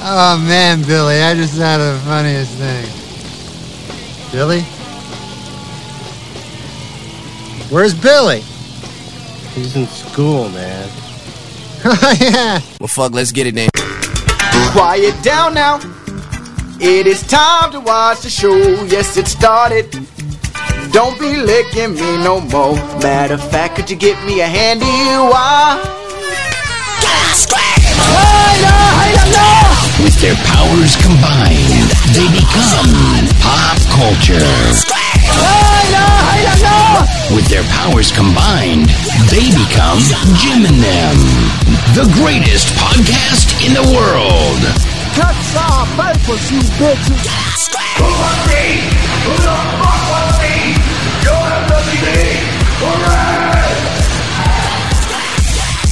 Oh man, Billy, I just thought of the funniest thing. Billy? Where's Billy? He's in school, man. Oh yeah. Well, fuck, let's get it then. Quiet down now. It is time to watch the show. Yes, it started. Don't be licking me no more. Matter of fact, could you get me a handy wire? With their powers combined, they become pop culture. With their powers combined, they become Jim and them, the greatest podcast in the world. Cuts our papers, you bitches.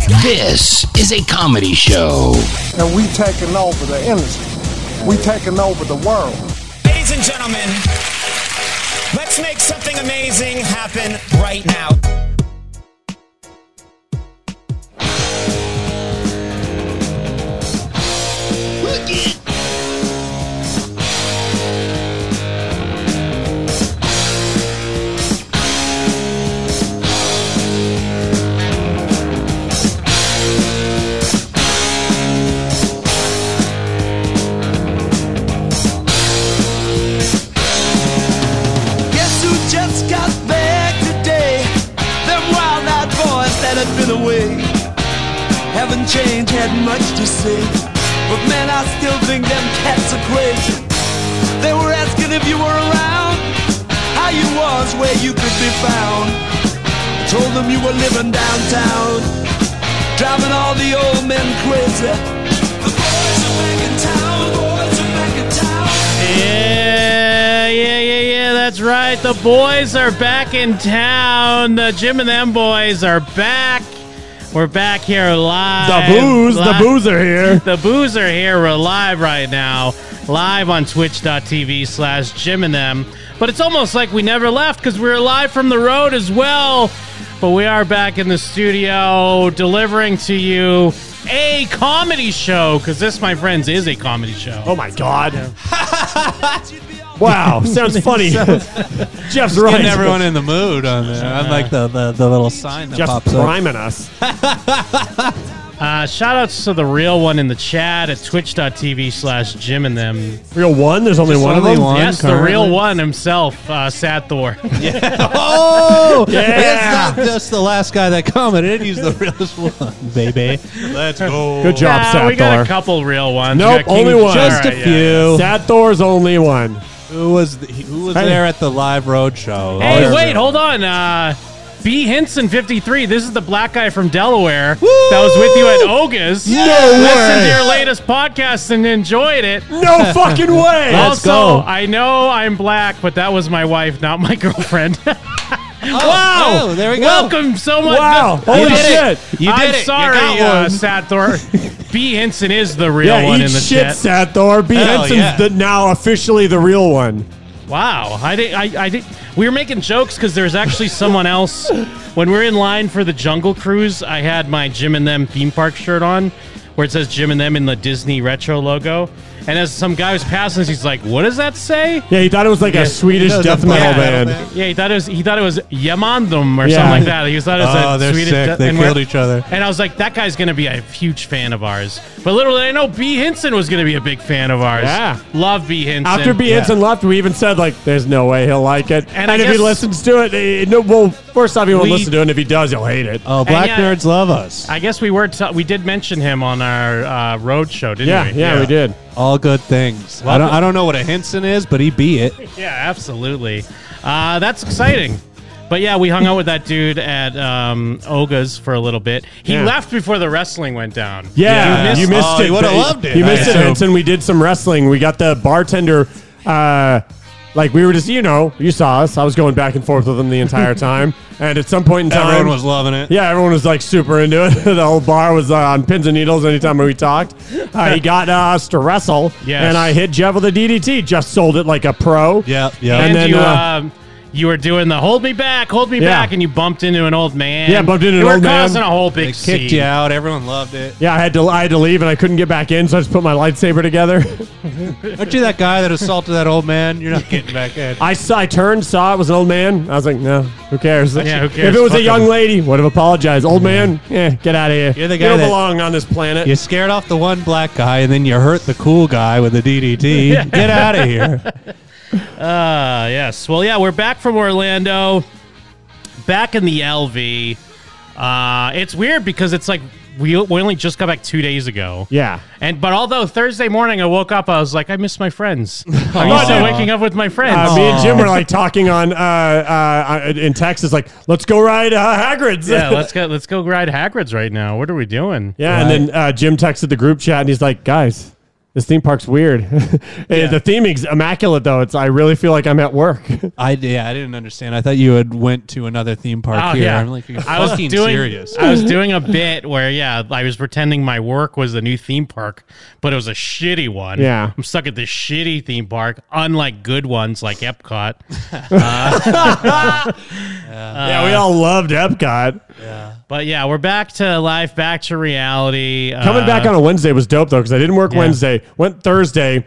This is a comedy show. and we taking over the industry. We taking over the world. Ladies and gentlemen, let's make something amazing happen right now. Had much to say. But man, I still think them cats are crazy. They were asking if you were around, how you was, where you could be found. Told them you were living downtown, driving all the old men crazy. The boys are back in town, boys are back in town. Yeah, yeah, yeah, yeah. That's right. The boys are back in town. The Jim and them boys are back. We're back here live. The booze, the booze are here. The booze are here. We're live right now, live on twitch.tv slash Jim and them. But it's almost like we never left because we're live from the road as well. But we are back in the studio delivering to you a comedy show because this, my friends, is a comedy show. Oh my god. wow, sounds funny. Jeff's right. Getting everyone in the mood on there. I like the, the, the little sign that Jeff's pops up. priming us. Uh, shout outs to the real one in the chat at twitch.tv slash Jim and them. Real one? There's only Just one of them? one? yes, the currently? real one himself, uh, Sad Thor. Oh, Yeah. It's not just the last guy that commented. He's the realest one, baby. Let's go. Good job, Nah, Sad we got Thor. a couple real ones. Nope, We got only one. Just a Alright, yeah, few. Sad Thor's only one. Who was the, who was Hey. there at the live road show? Hey, Oh, wait, hold on. Uh, B. Hinson, 53. This is the black guy from Delaware that was with you at Oga's. No Listened way. to your latest podcast and enjoyed it. No fucking way. Let's also, go. I know I'm black, but that was my wife, not my girlfriend. Oh, wow! oh, there we go. Welcome so much. Wow. Holy You did shit. it. You I'm did it. Sorry, got uh, one. Sad Thor. B. Hinson is the real Yeah, one in the shit, chat. Sad Thor. B. Hell Henson's yeah. the, now officially the real one. Wow, I did. I, I did. We were making jokes because there's actually someone else. When we are in line for the Jungle Cruise, I had my Jim and Them theme park shirt on, where it says Jim and Them in the Disney retro logo. And as some guy was passing, us, he's like, "What does that say?" Yeah, he thought it was like Yeah. a Swedish Yeah, death the metal metal band. band. Yeah, he thought it was. He thought it was Yamandum or Yeah. something like that. He thought it was Oh, a they're Swedish. sick. de- They and we're- killed each other. And I was like, that guy's gonna be a huge fan of ours. But literally, I know, B Hinson was gonna be a big fan of ours. Yeah. love B Hinson. After B. Yeah. Henson left, we even said, like, there's no way he'll like it. And And, I if he guess- listens to it, eh, no, well, first off, he won't We- listen to it. And if he does, he'll hate it. Oh, black yeah. nerds love us. I guess we were. T- we did mention him on our uh, road show, didn't yeah, we? yeah, we did. All good things. I don't, I don't know what a Henson is, but he be it. Yeah, absolutely. Uh, that's exciting. But yeah, we hung out with that dude at um, Oga's for a little bit. He Yeah. left before the wrestling went down. Yeah, You you missed- missed, Oh, it. you would've but- loved it, You I missed it. Henson. We did some wrestling. We got the bartender. Uh, like we were just, you know, you saw us. I was going back and forth with him the entire time. and at some point in time, Everyone was loving it. Yeah, everyone was like super into it. the whole bar was uh, on pins and needles anytime we talked. Uh, he got uh, us to wrestle, Yes. and I hit Jeff with a DDT. Just sold it like a pro. Yep, yep. And, And then, you, uh, um, you were doing the hold me back, hold me Yeah. back, and you bumped into an old man. Yeah, bumped into you an were old man. causing a whole big They kicked scene. you out. Everyone loved it. Yeah, I had to I had to leave and I couldn't get back in, so I just put my lightsaber together. Aren't you that guy that assaulted that old man? You're not getting back in. I saw, I turned, saw it was an old man. I was like, no, who cares? Yeah, who cares? If it was a young him. lady, would have apologized. Old man, yeah, get out of here. You're the you guy don't that- belong on this planet. You scared off the one black guy, and then you hurt the cool guy with the DDT. Get out of here. Uh, yes. Well, yeah, we're back from Orlando, back in the LV. Uh, it's weird because it's like we, we only just got back two days ago. Yeah. And but although Thursday morning I woke up, I was like, I miss my friends. I'm used to waking up with my friends. Uh, me and Jim were like talking on uh, uh, in Texas, like, let's go ride uh, Hagrid's. yeah, let's go. Let's go ride Hagrid's right now. What are we doing? Yeah, and then uh, Jim texted the group chat, and he's like, "Guys, this theme park's weird. Eh, The theming's immaculate, though. It's I really feel like I'm at work. I yeah, I didn't understand. I thought you had went to another theme park Oh here. yeah, I'm like, I was fucking doing. serious. I was doing a bit where yeah, I was pretending my work was the new theme park, but it was a shitty one. Yeah. I'm stuck at this shitty theme park, unlike good ones like Epcot. yeah, we all loved Epcot. But yeah, we're back to life, back to reality. Coming Uh, back on a Wednesday was dope though, because I didn't work Yeah. Wednesday. Went Thursday.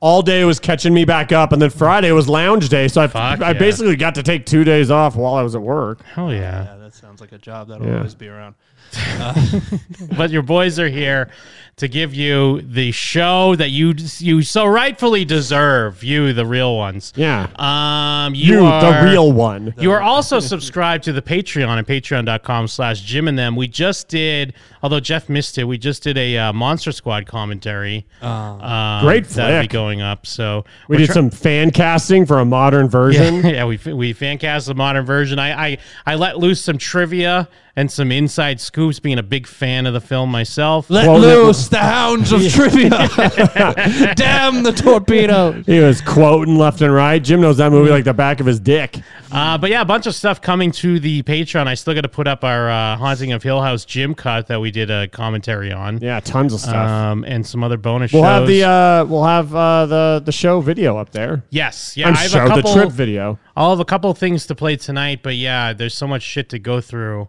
All day was catching me back up, and then Friday was lounge day. So I, Fuck I yeah. basically got to take two days off while I was at work. Hell yeah. yeah, that sounds like a job that'll Yeah. always be around. but your boys are here to give you the show that you you so rightfully deserve. You, the real ones. Yeah, Um, you, you, are, the real one. You are also subscribed to the Patreon at patreon.com slash Jim and them. We just did, although Jeff missed it, we just did a uh, Monster Squad commentary. Um, Great That'll be going up. So We did try- some fan casting for a modern version. Yeah, yeah, we we fan cast the modern version. I, I I let loose some trivia and some inside scoops, being a big fan of the film myself. Let Well, loose the hounds of trivia. Damn the torpedo. He was quoting left and right. Jim knows that movie like the back of his dick. Uh, but yeah, a bunch of stuff coming to the Patreon. I still got to put up our uh, Haunting of Hill House Jim cut that we did a commentary on. Yeah, tons of stuff. Um, and some other bonus we'll shows. have the uh, we'll have uh, the the show video up there. yes, yeah. I'm I have show a couple, the trip video. I'll have a couple things to play tonight, but yeah, there's so much shit to go through.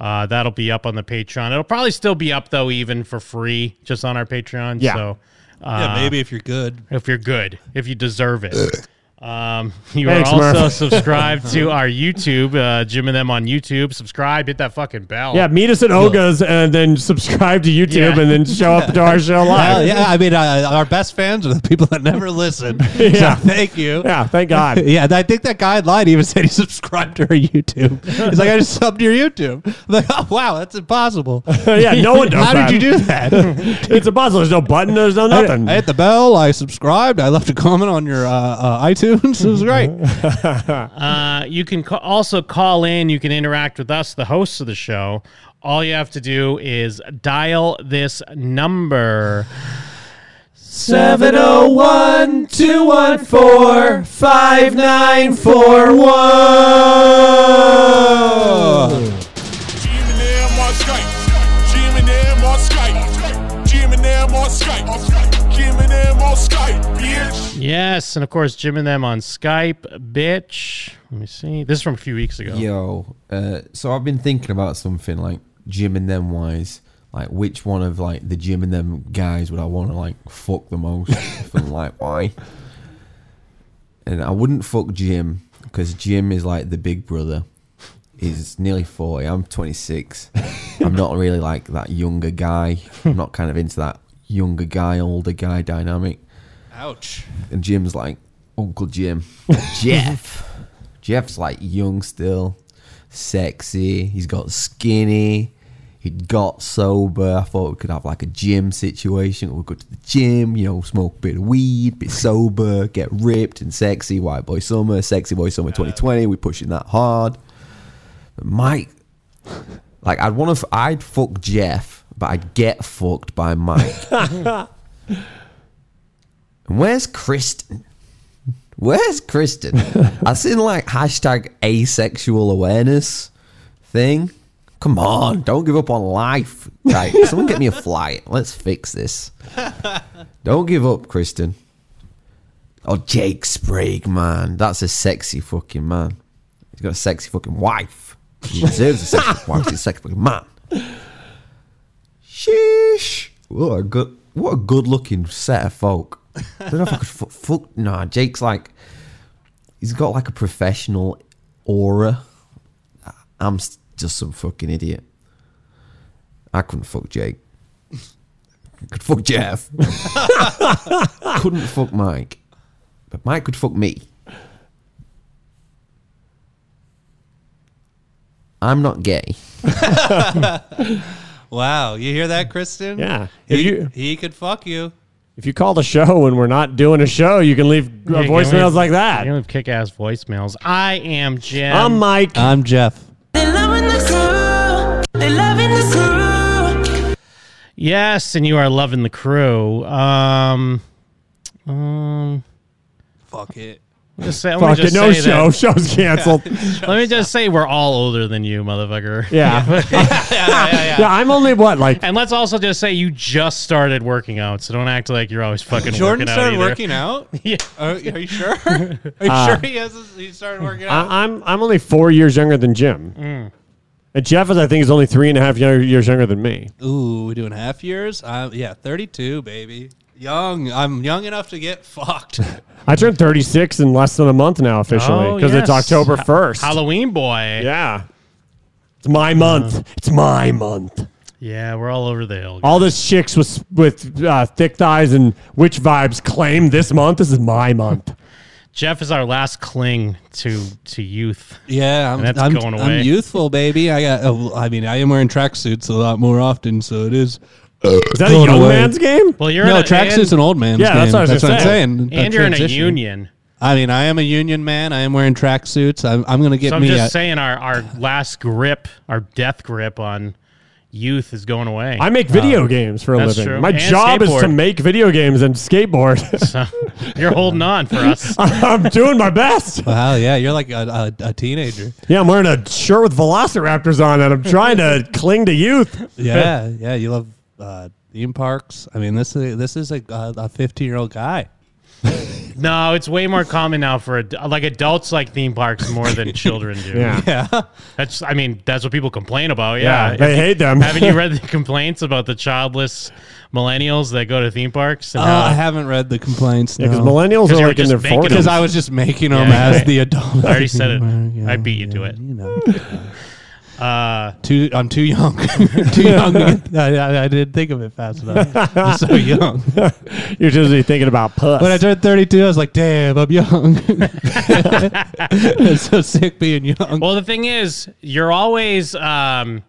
Uh, that'll be up on the Patreon. It'll probably still be up though, even for free, just on our Patreon. Yeah. So, uh, Yeah, maybe if you're good. if you're good, if you deserve it. Um, you Thanks, are also Murph. subscribed to our YouTube, uh, Jim and them on YouTube. Subscribe, hit that fucking bell. Yeah, meet us at Oga's and then subscribe to YouTube Yeah. and then show up to our show Well, live. yeah, I mean, uh, our best fans are the people that never listen. Yeah. So thank you. Yeah, thank God. Yeah, I think that guy online even said he subscribed to our YouTube. He's like, I just subbed to your YouTube. I'm like, oh wow, that's impossible. yeah, no one does How that. did you do that? it's impossible. There's no button. There's no nothing. I hit the bell. I subscribed. I left a comment on your uh, uh, iTunes. It was great. Uh, you can ca- also call in. You can interact with us, the hosts of the show. All you have to do is dial this number. 701 214 5941. Yes, and of course, Jim and them on Skype, bitch. Let me see. This is from a few weeks ago. Yo, uh, so I've been thinking about something like Jim and them wise. Like, which one of like the Jim and them guys would I want to like fuck the most? and like, why? And I wouldn't fuck Jim because Jim is like the big brother. He's nearly forty. I'm 26. I'm not really like that younger guy. I'm not kind of into that younger guy, older guy dynamic. Ouch. And Jim's like Uncle Jim. Jeff. Jeff's like young still, sexy. He's got skinny. He got sober. I thought we could have like a gym situation. We'd go to the gym, you know, smoke a bit of weed, be sober, get ripped and sexy. White boy summer, sexy boy summer 2020. We're pushing that hard. But Mike, like I'd want to, I'd fuck Jeff, but I'd get fucked by Mike. Where's Kristen? Where's Kristen? I seen like hashtag asexual awareness thing. Come on, don't give up on life. Right, someone get me a flight. Let's fix this. Don't give up, Kristen. Oh, Jake Sprague, man. That's a sexy fucking man. He's got a sexy fucking wife. He deserves a sexy fucking wife. He's a sexy fucking man. Sheesh. What a good, what a good looking set of folk. I don't know if I could fuck. fuck nah, Jake's like, he's got like a professional aura. I'm s- just some fucking idiot. I couldn't fuck Jake. I could fuck Jeff. couldn't fuck Mike. But Mike could fuck me. I'm not gay. Wow, you hear that, Kristen? Yeah. He, you he could fuck you. If you call the show when we're not doing a show, you can leave uh, Yeah, voicemails leave- like that. You can leave kick ass voicemails. I am Jim. I'm Mike. I'm Jeff. Yes, and you are loving the crew. Um, um, Fuck it. Just say, Fuck just it, no say show. that- Show's canceled. Let me just say we're all older than you, motherfucker. Yeah. yeah, yeah, yeah, I'm only what like And let's also just say you just started working out, so don't act like you're always fucking Jordan working out. started either. working out. Yeah. Are, are you sure? Are you Uh, sure he has? He started working out. I, I'm I'm only four years younger than Jim. Mm. And Jeff is I think is only three and a half years younger than me. Ooh, we doing half years? Uh, yeah, 32, baby. Young. I'm young enough to get fucked. I turned 36 in less than a month now officially Oh, because it's yes. October 1st. Halloween boy. Yeah. It's my month. It's my month. Yeah, we're all over the hill. All this chicks with with uh, thick thighs and witch vibes claim this month. This is my month. Jeff is our last cling to to youth. Yeah, I'm, And that's I'm, going away. I'm youthful, baby. I got. Uh, I mean, I am wearing tracksuits a lot more often, so it is. Is that a going young away. man's game? Well, you're no in a- tracksuits and- an old man's Yeah, game. that's what I was that's what gonna I'm say. saying. A and you're in a transition. union. I mean, I am a union man. I am wearing tracksuits. I'm, I'm going to get So I'm me. just a- saying our, our last grip, our death grip on youth is going away. I make video um, games for a That's living. true. My And job is to skateboard. make video games and skateboard. So you're holding on for us. I'm doing my best. Wow, yeah, you're like a, a, a teenager. Yeah, I'm wearing a shirt with Velociraptors on, and I'm trying to cling to youth. Yeah, yeah, you love uh, theme parks. I mean, this is this is a a 15 year old guy. No, it's way more common now for ad- like adults like theme parks more than children do. Yeah. Yeah, That's I mean that's what people complain about. Yeah, Yeah, they If hate them. Haven't you read the complaints about the childless millennials that go to theme parks? Oh, And how- I haven't read the complaints. Because no. millennials 'Cause are were like in just their making 40s. Because I was just making them Yeah, as yeah. the adult. I already said it. Yeah, I beat you to it. You know, Uh, too. I'm too young. too young. I, I, I didn't think of it fast enough. I'm so young. You're just thinking about puss. When I turned 32, I was like, "Damn, I'm young." it's so sick being young. well, the thing is, you're always um,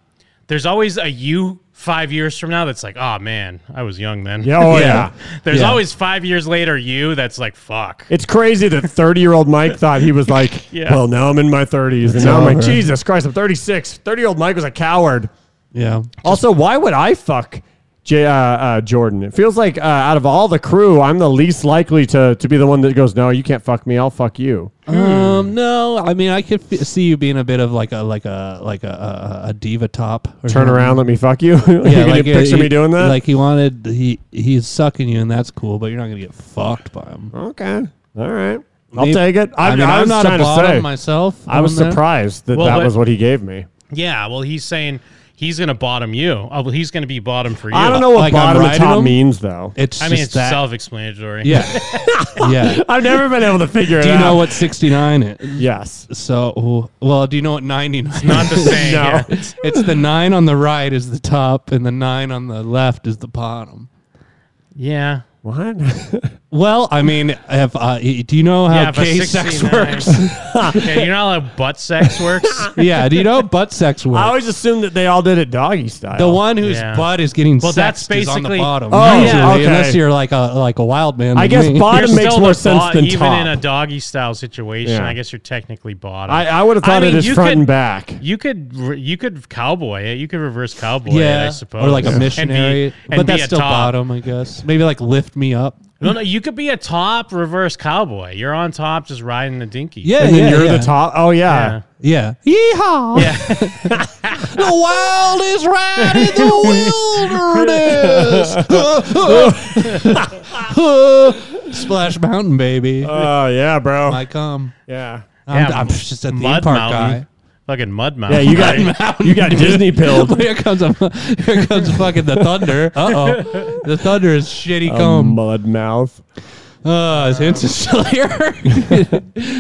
there's always a you five years from now that's like, oh man, I was young then. yeah, oh yeah. There's Yeah. always five years later you that's like, fuck. It's crazy that 30 year old Mike thought he was like, Yeah. well, now I'm in my 30s. And now I'm like, over. Jesus Christ, I'm 36. 30 year old Mike was a coward. yeah. Also, why would I fuck J- uh, uh, Jordan? It feels like uh, out of all the crew, I'm the least likely to, to be the one that goes, no, you can't fuck me. I'll fuck you. Um, no, I mean, I could f- see you being a bit of like a like a like a a, a diva top. or Turn something. around, let me fuck you. you Yeah, can like picture uh, me he- doing that? Like he wanted, he he's sucking you, and that's cool. But you're not gonna get fucked by him. okay. All right. I'll Maybe- take it. I, I mean, I I'm was not a trying to bottom say, myself. I was surprised that Well, that but- was what he gave me. Yeah, well, he's saying he's gonna bottom you. Oh, well, he's gonna be bottom for you. I don't know what Like I'm bottom and riding top him? means, though. It's I mean, just it's that. self-explanatory. Yeah, yeah. I've never been able to figure it out. Do you know what 69 is? Yes. So, well, do you know what 99 is? Not the same. No. yeah. It's the nine on the right is the top, and the nine on the left is the bottom. Yeah. What? Well, I mean, if uh, do you know how Yeah, if a gay sex 69 works? yeah, you know how butt sex works? yeah, do you know how butt sex works? I always assumed that they all did it doggy style. the one whose Yeah. butt is getting Well, sexed that's is on the basically- bottom. Oh, usually, okay. unless you're like a like a wild man. I like guess me. bottom You're makes still more the sense bo- than even top. in a doggy style situation. Yeah. I guess you're technically bottom. I, I would have thought I mean, it is you front could- and back. You could re- you could cowboy it. You could reverse cowboy it, I suppose. or like a And be- missionary, and but that's still top. bottom, I guess. Maybe like lift me up. No, no, you could be a top reverse cowboy. You're on top, just riding the dinky. Yeah, and then yeah, you're yeah. the top. Oh yeah. Yeah. Yeah. Yeehaw! Yeah. the wildest ride in the wilderness. Splash Mountain, baby. Oh yeah, bro. I come. yeah. I'm, I'm just a theme Mud park Mountain. guy. Fucking Mud mouth. Yeah, you got you got Disney pilled. here comes a, here comes fucking the thunder. Uh oh, the thunder is shitty A comb. mud mouth. Uh, is Hinson still here?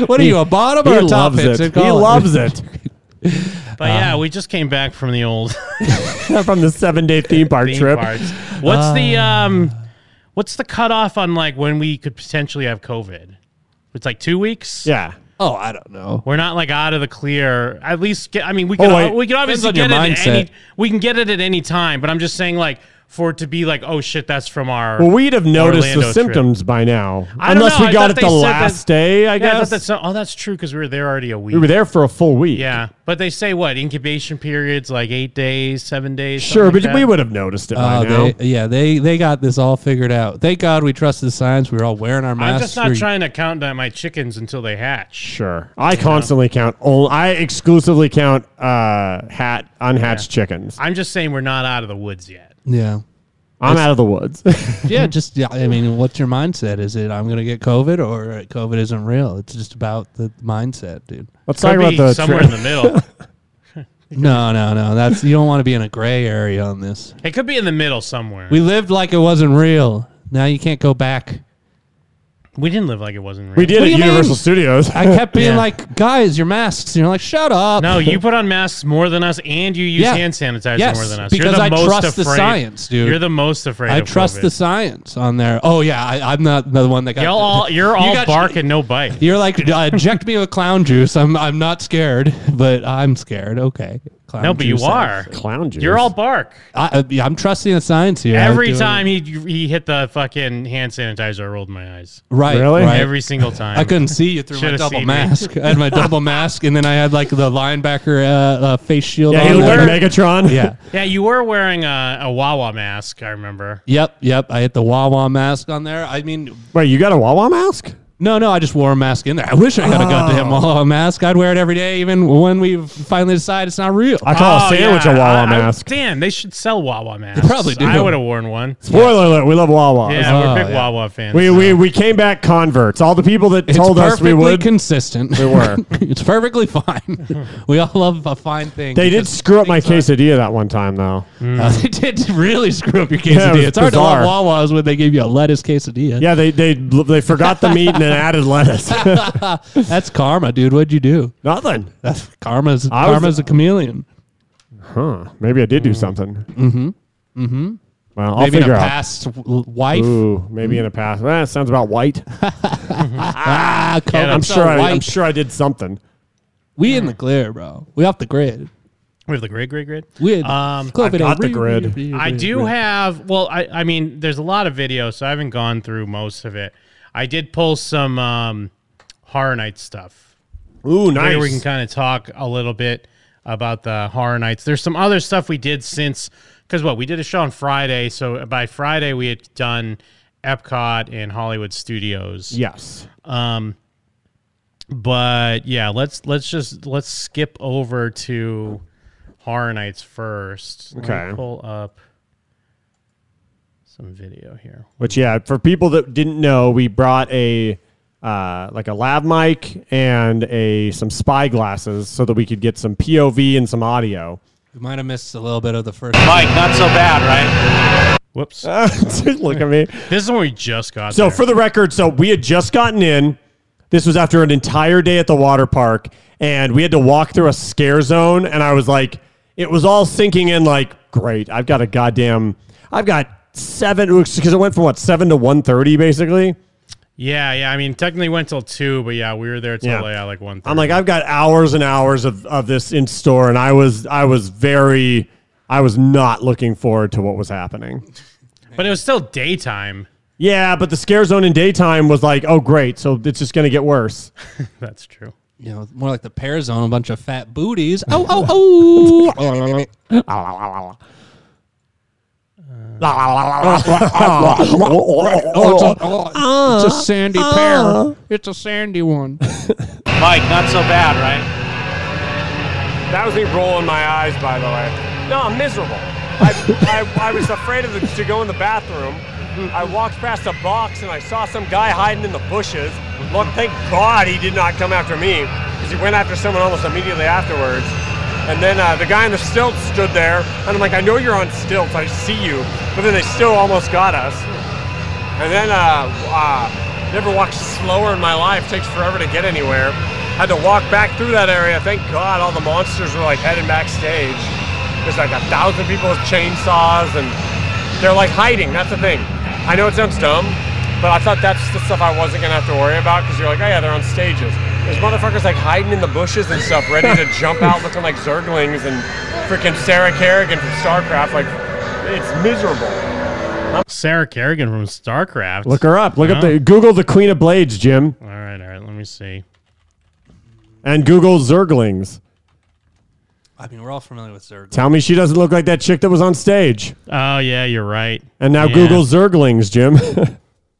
what are you, a bottom or a top loves Hinson? it. He Call loves it. But yeah, we just came back from the old From the seven day theme park theme trip. parks. What's the um, what's the cutoff on like when we could potentially have COVID? It's like two weeks. Yeah. Oh, I don't know. We're not like out of the clear. At least, get, I mean, we can Oh, wait. we can obviously get it your at any. We can get it at any time. But I'm just saying, like, for it to be like, oh shit, that's from our. Well, we'd have noticed Orlando the trip. symptoms by now. I don't Unless know. we I got it the last that- day, I Yeah, I thought guess. oh, that's true because we were there already a week. we were there for a full week. Yeah, but they say what incubation periods like eight days, seven days. Sure, but like we would have noticed it by Oh, now. they, yeah, they they got this all figured out. Thank God we trusted the science. We were all wearing our masks. I'm just not We- trying to count down my chickens until they hatch. Sure. I constantly count. Only, I exclusively count uh, hat unhatched chickens. I'm just saying we're not out of the woods yet. Yeah. I'm out of the woods. yeah, just yeah. I mean, what's your mindset? Is it I'm going to get COVID or uh, COVID isn't real? It's just about the mindset, dude. Let's talk about the somewhere tri- in the middle. No, no, no. That's you don't want to be in a gray area on this. It could be in the middle somewhere. We lived like it wasn't real. Now you can't go back. We didn't live like it wasn't real. we did What at you Universal mean? Studios. I kept being Yeah. like, guys, your masks. And you're like, shut up. No, you put on masks more than us, and you use Yeah. hand sanitizer Yes, more than us. because You're the I most trust the afraid- science, dude. You're the most afraid. I of trust COVID. the science on there. Oh yeah, I, I'm not the one that got. Y'all all, you're You all got- bark and no bite. You're like, uh, inject me with clown juice. I'm I'm not scared, but I'm scared. Okay. Clown No, but you juice, are. Clown juice. You're all bark. I, I, yeah, I'm trusting the science here. Every doing- time he he hit the fucking hand sanitizer, I rolled my eyes. Right. Really? right. Every single time. I couldn't see you through my Should've double seen me. mask. I had my double mask, and then I had like the linebacker uh, uh, face shield Yeah, on. he looked like. Megatron. yeah. Yeah, you were wearing a, a Wawa mask. I remember. Yep. Yep. I had the Wawa mask on there. I mean, Wait, you got a Wawa mask? No, no. I just wore a mask in there. I wish I got a goddamn Oh. Wawa mask. I'd wear it every day, even when we finally decide it's not real. I call Oh, a sandwich yeah. a Wawa I- I- mask. Dan, they should sell Wawa masks. probably do. I would have worn one. Spoiler alert, we love Wawa. Yeah, Oh, we're big yeah. Wawa fans. We, so. we, we came back converts. All the people that It's told us perfectly we would. consistent. We were. it's perfectly fine. we all love a fine thing. they did because screw up my things are- quesadilla that one time, though. Uh, they did really screw up your Yeah, it quesadilla. was it's hard bizarre. to love Wawa's when they give you a lettuce quesadilla. Yeah, they they they forgot the meat and then added lettuce. That's karma, dude. What'd you do? Nothing. That's karma's I was- karma's a chameleon. Huh. Maybe I did do something. Mm-hmm. Mm-hmm. Well, I'll Maybe in figure a out. past w- wife. Ooh, maybe in a past. Well, that sounds about white. Ah, Yeah, I'm COVID's so sure. I, I'm white. sure I did something. We in the clear, bro. We off the grid. we have the grid, grid, grid. We had Um, COVID I got the re- grid. re- re- I do re- have. Well, I I mean, there's a lot of videos, so I haven't gone through most of it. I did pull some um, horror night stuff. Ooh, nice. We can kind of talk a little bit about the horror nights. There's some other stuff we did since because what we did a show on Friday, so by Friday we had done Epcot and Hollywood Studios. yes. Um, but yeah, let's let's just let's skip over to Horror Nights first. Let me Okay. pull up some video here. Which yeah, for people that didn't know, we brought a uh, like a lav mic and a some spy glasses so that we could get some POV and some audio. We might have missed a little bit of the first. mic. not so bad, right? Whoops. Look at me. This is when we just got So there. for the record, so we had just gotten in. This was after an entire day at the water park, and we had to walk through a scare zone. And I was like, it was all sinking in. Like, great, I've got a goddamn, I've got seven because it went from what seven to one thirty basically. yeah, yeah. I mean, technically went till two, but yeah, we were there till Yeah. yeah, like one. I'm like, I've got hours and hours of, of this in store, and I was I was very I was not looking forward to what was happening. but it was still daytime. Yeah, but the scare zone in daytime was like, oh great, so it's just gonna get worse. That's true. You know, more like the pear zone, a bunch of fat booties. Oh, oh, oh. oh, it's a, it's a sandy pear. Uh. It's a sandy one. Mike, not so bad, right? That was me rolling my eyes, by the way. No, I'm miserable. I, I, I was afraid of the, to go in the bathroom. I walked past a box and I saw some guy hiding in the bushes. Look, thank God he did not come after me. because he went after someone almost immediately afterwards. And then uh, the guy on the stilts stood there, and I'm like, I know you're on stilts, I see you, but then they still almost got us. And then uh, uh, never walked slower in my life. Takes forever to get anywhere. Had to walk back through that area. Thank God all the monsters were like heading backstage. There's like a thousand people with chainsaws, and they're like hiding. That's the thing. I know it sounds dumb, but I thought that's the stuff I wasn't gonna have to worry about because you're like, oh yeah, they're on stages. There's motherfuckers like hiding in the bushes and stuff, ready to jump out looking like Zerglings and freaking Sarah Kerrigan from StarCraft. Like, it's miserable. Sarah Kerrigan from StarCraft. Look her up. Look up the Google the Queen of Blades, Jim, All right, all right. Let me see. and Google Zerglings. I mean, we're all familiar with Zerg. Tell me she doesn't look like that chick that was on stage. Oh yeah, you're right. And now Yeah. Google Zerglings, Jim.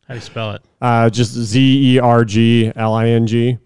How do you spell it? uh, just Z E R G L I N G.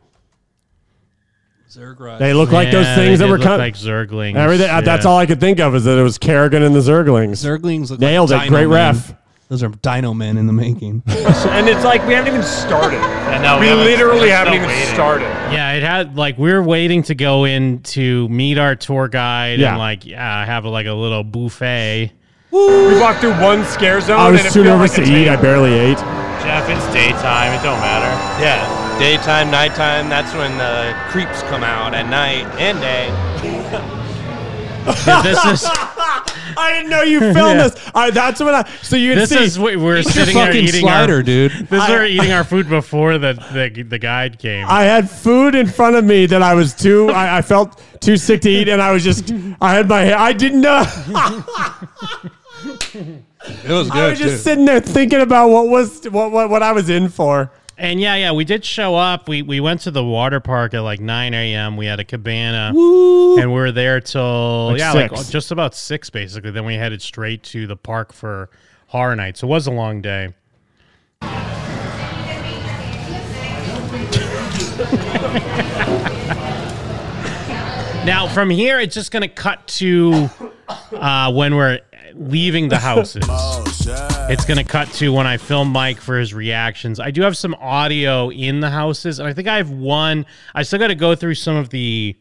Zerg They look like those Yeah, things they that were did look kind like Zerglings. Everything. uh, That's all I could think of is that it was Kerrigan and the Zerglings. Zerglings look Nailed like it. Great Men. ref. Those are Dino Men in the making. and it's like we haven't even started. no, we, we haven't- literally we're haven't still even waiting. started. Yeah, it had like we were waiting to go in to meet our tour guide Yeah. and like yeah, have like a little buffet. We walked through one scare zone. I was and it too felt nervous like to eat. I barely ate. Jeff, it's daytime. It don't matter. Yeah, daytime, nighttime. That's when the creeps come out at night and day. this is. I didn't know you filmed Yeah. this. All right, that's what I. So you can This see. is what we're Eat sitting here eating slider, our, dude. This is I- we're eating our food before the, the the guide came. I had food in front of me that I was too. I, I felt too sick to eat, and I was just. I had my. I didn't know. It was I was just sitting there thinking about what was what what, what I was in for. And yeah, yeah, we did show up. We we went to the water park at like 9 a.m. We had a cabana, Woo. and we were there till Like yeah, six. like just about six basically. Then we headed straight to the park for horror night. So it was a long day. now from here, it's just gonna cut to uh, when we're leaving the houses. It's gonna cut to when I film Mike for his reactions. I do have some audio in the houses, and I think I have one. I still got to go through some of the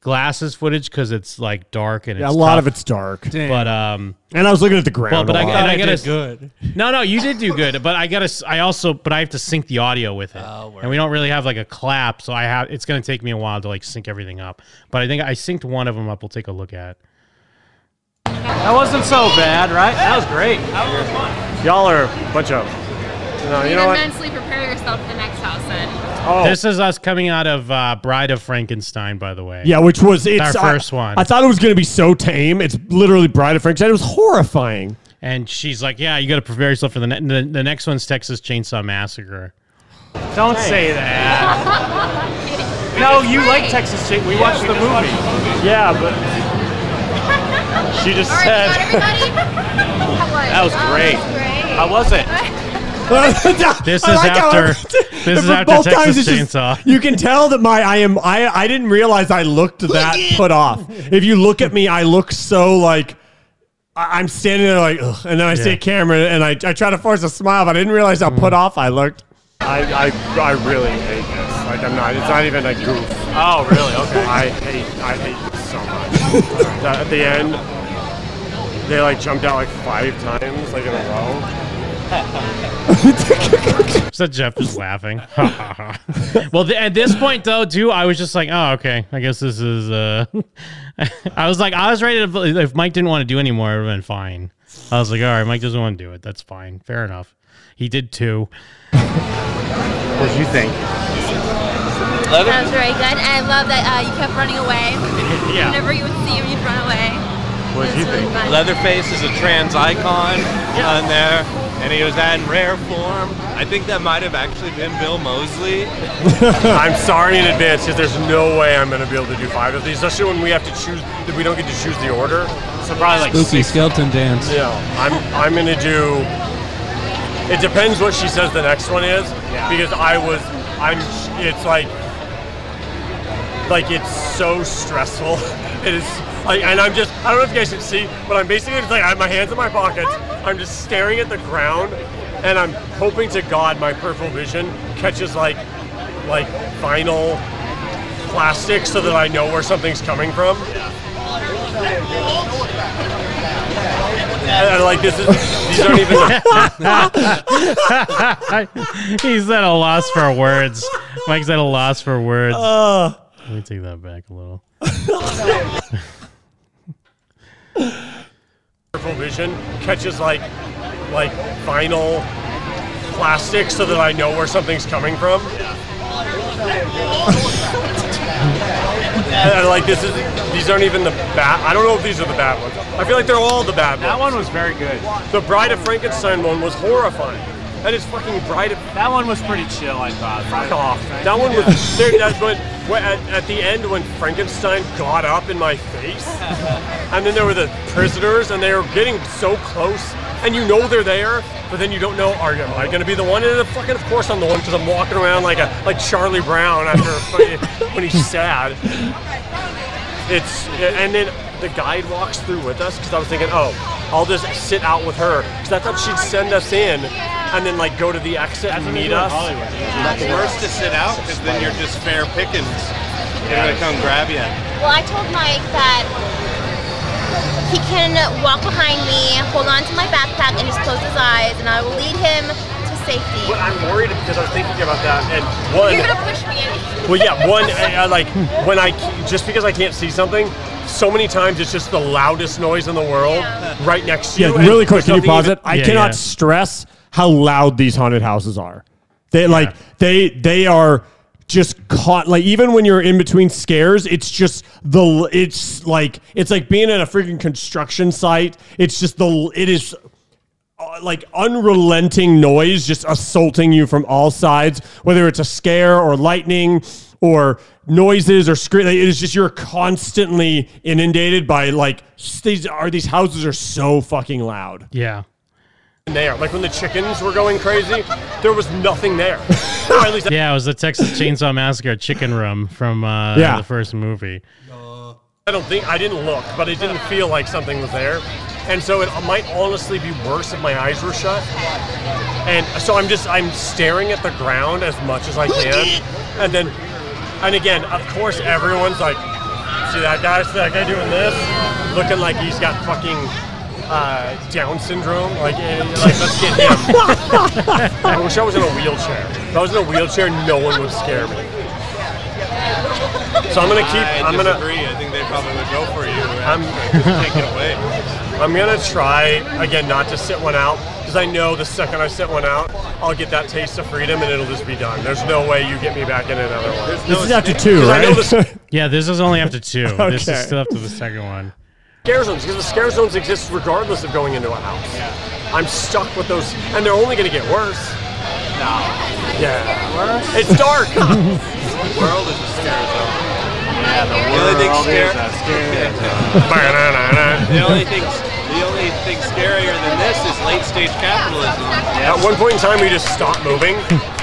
glasses footage because it's like dark and Yeah, a lot tough. of it's dark. But um, And I was looking at the ground well, but a I, lot. and I I gotta did good. No, no, you did do good, but I gotta. I also, but I have to sync the audio with it, and we don't really have like a clap, so I have. It's gonna take me a while to like sync everything up. But I think I synced one of them up. We'll take a look at. That wasn't so bad, right? That was great. That was fun. Y'all are a bunch of. No, you you know what? mentally prepare yourself for the next house then. Oh. This is us coming out of uh, Bride of Frankenstein, by the way. Yeah, which was it's our I- first one. I thought it was going to be so tame. It's literally Bride of Frankenstein. It was horrifying. And she's like, "Yeah, you got to prepare yourself for the, ne- the the next one's Texas Chainsaw Massacre." Don't say that. no, you like Texas Chain. We watched the movie. Yeah, but she just All right, said. we got everybody? How was That was Oh, great. that was great. How was it? This is like after. This is after both Texas times it's just- Chainsaw. you can tell that my I am I I didn't realize I looked that put off. If you look at me, I look so like I- I'm standing there like, Ugh, and then I see a camera and I, I try to force a smile, but I didn't realize how put mm. off I looked. I, I, I really hate this. Like I'm not. It's not even a goof. Oh, really? Okay. I hate. I hate this so much. That- At the end, they like jumped out like five times, like in a row. So Jeff just laughing. well, th- at this point though, too, I was just like, "Oh, okay. I guess this is." uh I was like, I was ready to. If Mike didn't want to do anymore, it would have been fine. I was like, "All right, Mike doesn't want to do it. That's fine. Fair enough." He did too. What did you think? That was very good. I love that uh, you kept running away. Yeah. Whenever you would see him, you'd run away. What did you really think? fun. Leatherface is a trans icon on there, and he was that in rare form. I think that might have actually been Bill Moseley. I'm sorry in advance because there's no way I'm going to be able to do five of these, especially when we have to choose. That we don't get to choose the order. So probably like Spooky six. skeleton dance. Yeah, I'm I'm going to do. It depends what she says the next one is because I was I'm. It's like like it's so stressful. It is like, and I'm just I don't know if you guys can see, but I'm basically just like I have my hands in my pockets. I'm just staring at the ground, and I'm hoping to God my peripheral vision catches like like vinyl plastic so that I know where something's coming from. And like, this is these aren't even. He's at a loss for words. Mike's at a loss for words. Uh. Let me take that back a little. peripheral vision catches like like vinyl plastic so that I know where something's coming from. And I'm like this is these aren't even the bad. I don't know if these are the bad ones. I feel like they're all the bad ones. That one was very good. The Bride of Frankenstein one was horrifying. That is fucking bright. That one was pretty chill, I thought. Fuck off. That one was. There, that, when, at, at the end, when Frankenstein got up in my face, and then there were the prisoners, and they were getting so close, and you know they're there, but then you don't know, are am I going to be the one? And then fucking, of course, I'm the one because I'm walking around like a like Charlie Brown after when he's sad. It's and then the guide walks through with us because I was thinking, oh, I'll just sit out with her because I thought she'd send us in and then like go to the exit and meet us. It's worse to sit out because then you're just fair pickings. They're gonna come grab you. Well, I told Mike that he can walk behind me, hold on to my backpack, and just close his eyes, and I will lead him to safety. But I'm worried because I was thinking about that and one. You're gonna push me in. Well, yeah, one I, I like when I just because I can't see something. So many times it's just the loudest noise in the world right next to Yeah, you. and really quick, can you pause even- it? I cannot stress how loud these haunted houses are. They like they they are just caught like even when you're in between scares, it's just the it's like it's like being at a freaking construction site. It's just the it is uh, like unrelenting noise just assaulting you from all sides, whether it's a scare or lightning or noises or scream. Like, it is just you're constantly inundated by like these are these houses are so fucking loud. Yeah. there. Like when the chickens were going crazy, there was nothing there. or at least Yeah, it was the Texas Chainsaw Massacre chicken room from uh, Yeah. the first movie. I don't think I didn't look, but it didn't feel like something was there. And so it might honestly be worse if my eyes were shut. And so I'm just I'm staring at the ground as much as I can. And then and again, of course everyone's like, see that guy, see that guy doing this? Looking like he's got fucking uh, Down syndrome. Like, eh, like let's get him. I wish I was in a wheelchair. If I was in a wheelchair, no one would scare me. So I'm gonna keep. I I'm gonna. disagree. I think they probably would go for you. I'm take it away. I'm gonna try again not to sit one out because I know the second I sit one out, I'll get that taste of freedom and it'll just be done. There's no way you get me back in another one. This is after two, right? the Yeah, this is only after two. This is still after the second one. scare zones because the scare zones exist regardless of going into a house. I'm stuck with those, and they're only gonna get worse. No. Yeah. Worse. It's dark. The world is a scare zone. Yeah, the, only thing world scare- is a scare the only thing, the only thing scarier than this is late stage capitalism. At one point in time, we just stopped moving.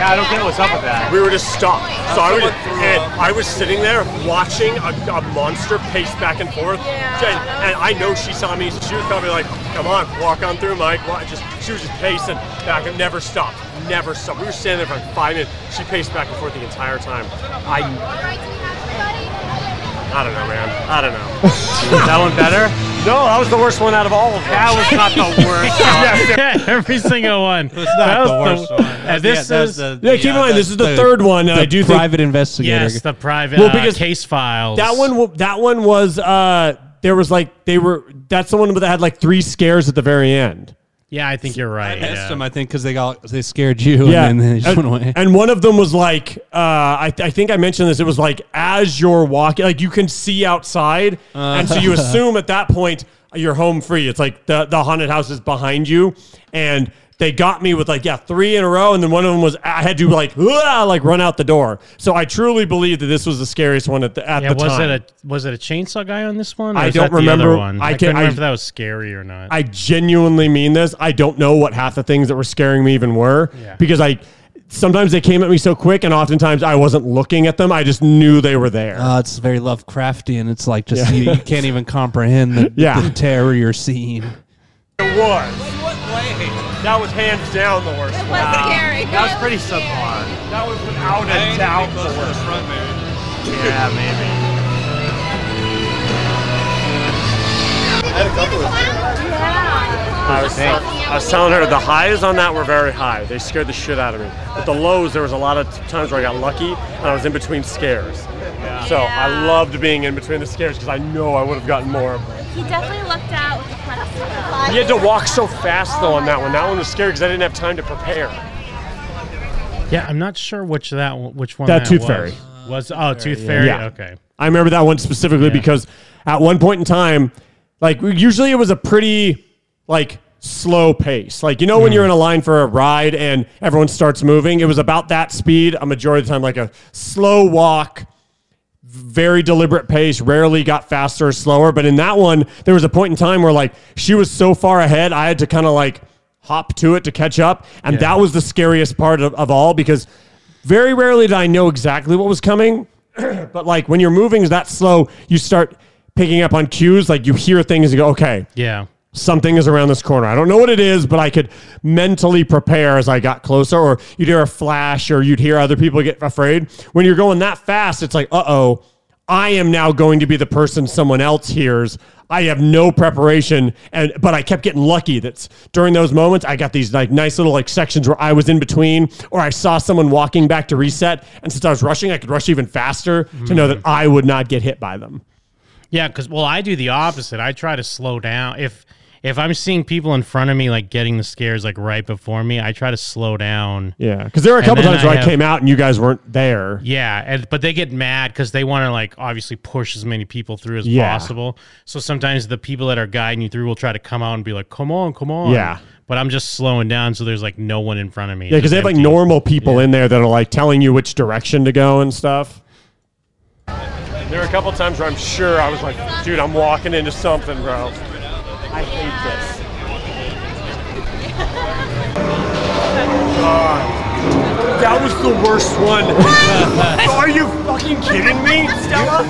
Yeah, I don't get what's up with that. We were just stopped. So I was, and. I was sitting there watching a, a monster pace back and forth. And, and I know she saw me. So she was probably like, "Come on, walk on through, Mike." Wa- Just she was just pacing back and never stopped, never stopped. We were standing there for like five minutes. She paced back and forth the entire time. I, I don't know, man. I don't know. Was that one better? No, that was the worst one out of all of them. That was not the worst. Yes, Every single one. It's not the worst one. And That's this the- is the- Yeah, keep in mind this is the, third one. and the I do think private investigator. yes, the private Well, uh, because case files. that one. wa- That one was. uh There was like they were. That's the one that had like three scares at the very end. Yeah, I think you're right. I missed yeah. them, I think, because they got they scared you, Yeah, and then they just and, went away. and one of them was like, uh, I, I think I mentioned this. It was like as you're walking, like you can see outside, and so you assume at that point you're home free. It's like the the haunted house is behind you, and they got me with like yeah three in a row, and then one of them was I had to like like run out the door. So I truly believe that this was the scariest one at the at Yeah, the was time. it a was it a chainsaw guy on this one? or I is don't that the other remember. one? I I, can- couldn't I- remember if that was scary or not. I genuinely mean this. I don't know what half the things that were scaring me even were Yeah. because I sometimes they came at me so quick and oftentimes I wasn't looking at them. I just knew they were there. Uh, it's very Lovecraftian. It's like just Yeah. you, you can't even comprehend the, Yeah. the terror you're seeing. It was. That was hands down the worst. one. scary. That was pretty subpar. That was without a doubt the worst. Yeah, maybe. I was, I was telling her the highs on that were very high. They scared the shit out of me. But the lows, there was a lot of times where I got lucky and I was in between scares. So I loved being in between the scares because I know I would have gotten more. He definitely lucked out with the punch. You had to walk so fast though on that one. That one was scary because I didn't have time to prepare. Yeah, I'm not sure which that one- which one That Tooth was. Fairy. was. Oh, Tooth Fairy. Yeah. Okay. I remember that one specifically because at one point in time, like usually it was a pretty like slow pace. Like you know when you're hmm. in a line for a ride and everyone starts moving, it was about that speed. A majority of the time, like a slow walk, very deliberate pace. Rarely got faster or slower. But in that one, there was a point in time where like she was so far ahead, I had to kind of like hop to it to catch up, and that was the scariest part of, of all because very rarely did I know exactly what was coming. but like when you're moving that slow, you start picking up on cues. Like you hear things and go, okay, Yeah. Something is around this corner. I don't know what it is, but I could mentally prepare as I got closer. Or you'd hear a flash, or you'd hear other people get afraid. When you're going that fast, it's like, uh oh, I am now going to be the person someone else hears. I have no preparation, and but I kept getting lucky. That's during those moments I got these like nice little like sections where I was in between, or I saw someone walking back to reset, and since I was rushing, I could rush even faster to know that I would not get hit by them. Yeah, because well, I do the opposite. I try to slow down. If if I'm seeing people in front of me like getting the scares like right before me, I try to slow down. Yeah, because there were a couple then times where I came out and you guys weren't there. Yeah, and, but they get mad because they want to like obviously push as many people through as Yeah. possible. So sometimes the people that are guiding you through will try to come out and be like, "Come on, come on." Yeah. But I'm just slowing down, so there's like no one in front of me. Yeah, because they have like normal people in there that are like telling you which direction to go and stuff. There were a couple times where I'm sure I was like, dude, I'm walking into something, bro. I hate this. God. That was the worst one. Are you fucking kidding me, Stella?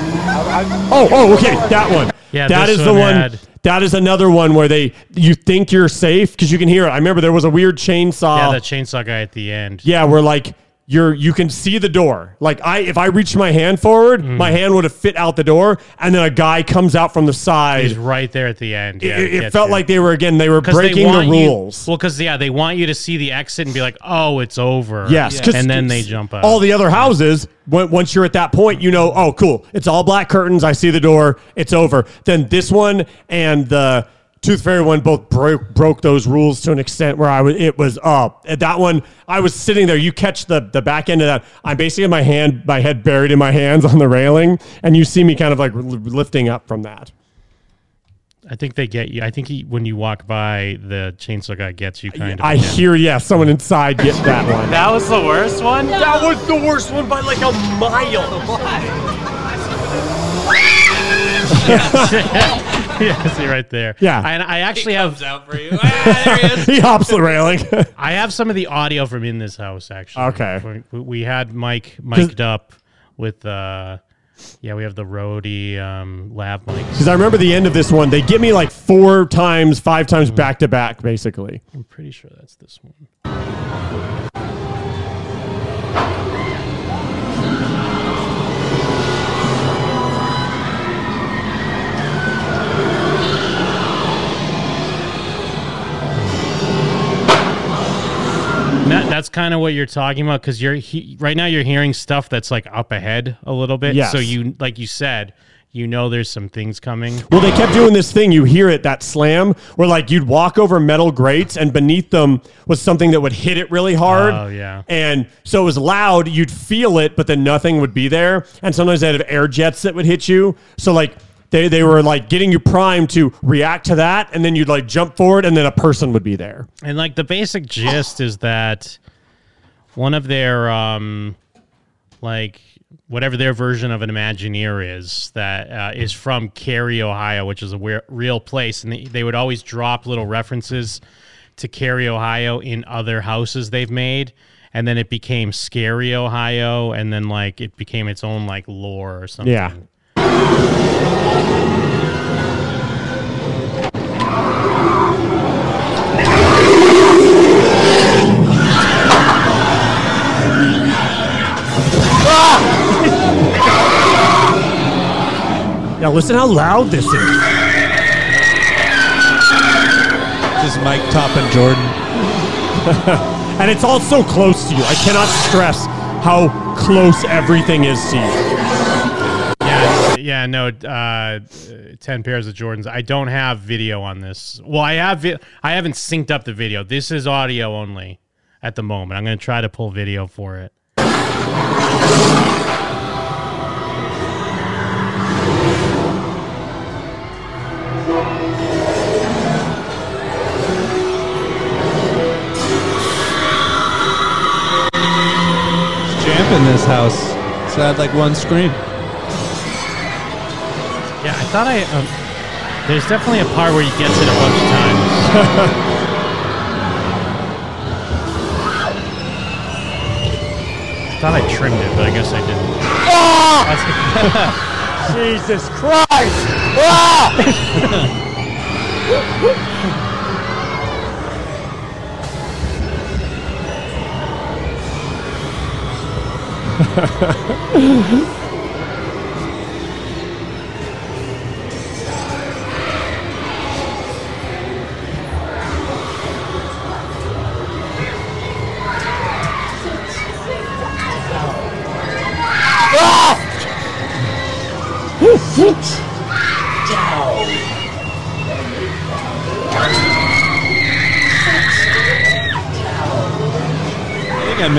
Oh, oh, okay, that one. Yeah, that this is the one one. had- That is another one where they you think you're safe because you can hear it. I remember there was a weird chainsaw. Yeah, that chainsaw guy at the end. Yeah, where like you're you can see the door. Like I if I reached my hand forward, Mm. my hand would have fit out the door, and then a guy comes out from the side. He's right there at the end. It- Yeah, it, gets felt you. like they were again they were 'Cause they breaking the want you- rules. well, because yeah, they want you to see the exit and be like, "Oh, it's over." Yes, because and then they jump out. All the other houses, once you're at that point, you know, oh, cool, it's all black curtains. I see the door. It's over. Then this one and the Tooth Fairy one both broke broke those rules to an extent where I was. It was up. At that one, I was sitting there. You catch the the back end of that. I'm basically my hand, my head buried in my hands on the railing, and you see me kind of like lifting up from that. I think they get you. I think he, when you walk by, the chainsaw guy gets you kind of. I hear, yeah, someone inside get that one. That was the worst one? That was the worst one by like a mile. yeah, see right there. Yeah. and I actually have out for you. Ah, there he is. he hops the railing. I have some of the audio from in this house actually. Okay. we, we had Mike mic'd up with uh, yeah, we have the roadie um, lav mics. Because I remember the end of this one, they get me like four times, five times back to back, basically. I'm pretty sure that's this one. And That, that's kind of what you're talking about because you're he, right now you're hearing stuff that's like up ahead a little bit. Yes. So you like you said, you know there's some things coming. Well, they kept doing this thing. You hear it, that slam, where like you'd walk over metal grates and beneath them was something that would hit it really hard. Oh, yeah. And so it was loud. You'd feel it, but then nothing would be there. And sometimes they'd have air jets that would hit you. So like they, they were like getting you primed to react to that. And then you'd like jump forward and then a person would be there. And like the basic gist is that one of their um like whatever their version of an Imagineer is that uh, is from Cary, Ohio, which is a real place, and they, they would always drop little references to Cary, Ohio in other houses they've made. And then it became Scary, Ohio, and then like it became its own like lore or something. Yeah. Yeah, listen how loud this is. This is Mike topping Jordan. and it's all so close to you. I cannot stress how close everything is to you. Yeah, no, uh, ten pairs of Jordans. I don't have video on this. Well, I have. Vi- I haven't synced up the video. This is audio only at the moment. I'm going to try to pull video for it. In this house. So I had like one screen. Thought I. Um, there's definitely a part where he gets it a bunch of times. I thought I trimmed it, but I guess I didn't. Ah! Jesus Christ! Ah! I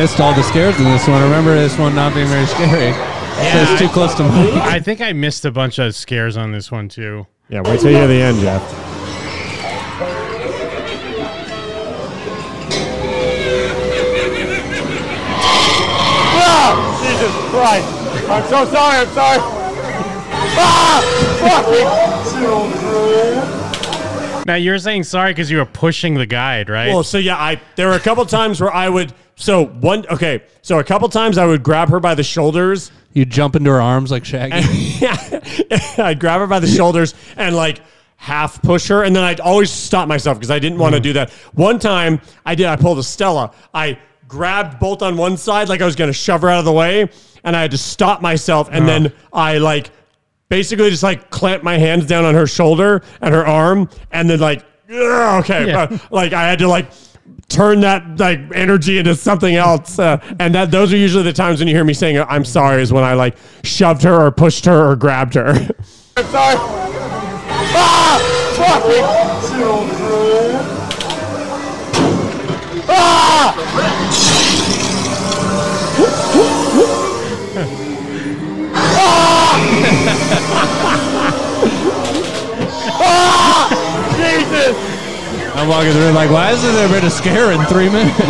missed all the scares in this one. I remember this one not being very scary. so it's too close to Mike. I think I missed a bunch of scares on this one too. Yeah, wait till you hear the end, Jeff. Ah! Jesus Christ! I'm so sorry. I'm sorry. Ah! Fucking Now you're saying sorry because you were pushing the guide, right? Well, so yeah, I there were a couple times where I would so one okay, so a couple times I would grab her by the shoulders. You jump into her arms like Shaggy. yeah, I'd grab her by the shoulders and like half push her, and then I'd always stop myself because I didn't want to Mm. do that. One time I did, I pulled a Stella. I grabbed both on one side like I was going to shove her out of the way, and I had to stop myself, and Oh. then I like basically just like clamped my hands down on her shoulder and her arm, and then like ugh, okay, Yeah. uh, like I had to like turn that like energy into something else, uh, and that those are usually the times when you hear me saying I'm sorry is when I like shoved her or pushed her or grabbed her. I'm sorry. Ah! Ah! Ah! I'm walking through like, why isn't there been a scare in three minutes?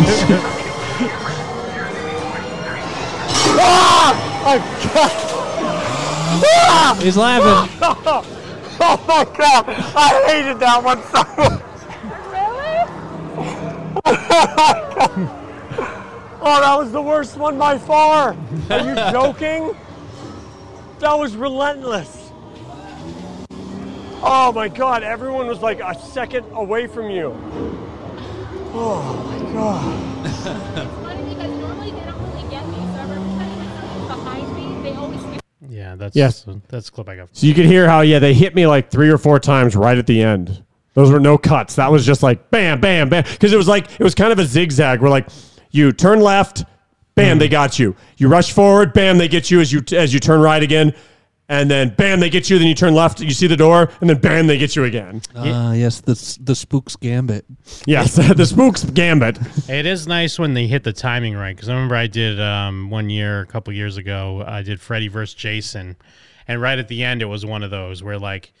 Ah! I'm Ah! He's laughing. Oh my god! I hated that one so much. Really? oh, that was the worst one by far. Are you joking? That was relentless. Oh my god, everyone was like a second away from you. Oh my god. funny because normally they don't really get me. So every time someone's behind me, they always yeah, that's Yes. that's a clip I got. So you could hear how yeah they hit me like three or four times right at the end. Those were no cuts. That was just like bam, bam, bam. Because it was like it was kind of a zigzag where like you turn left, bam, they mm. got you. You rush forward, bam, they get you as you as you turn right again, and then bam, they get you. Then you turn left, you see the door, and then bam, they get you again. Ah, yes, the the spooks gambit. Yes, the spooks gambit. It is nice when they hit the timing right because I remember I did um, one year, a couple years ago, I did Freddy versus Jason, and right at the end it was one of those where like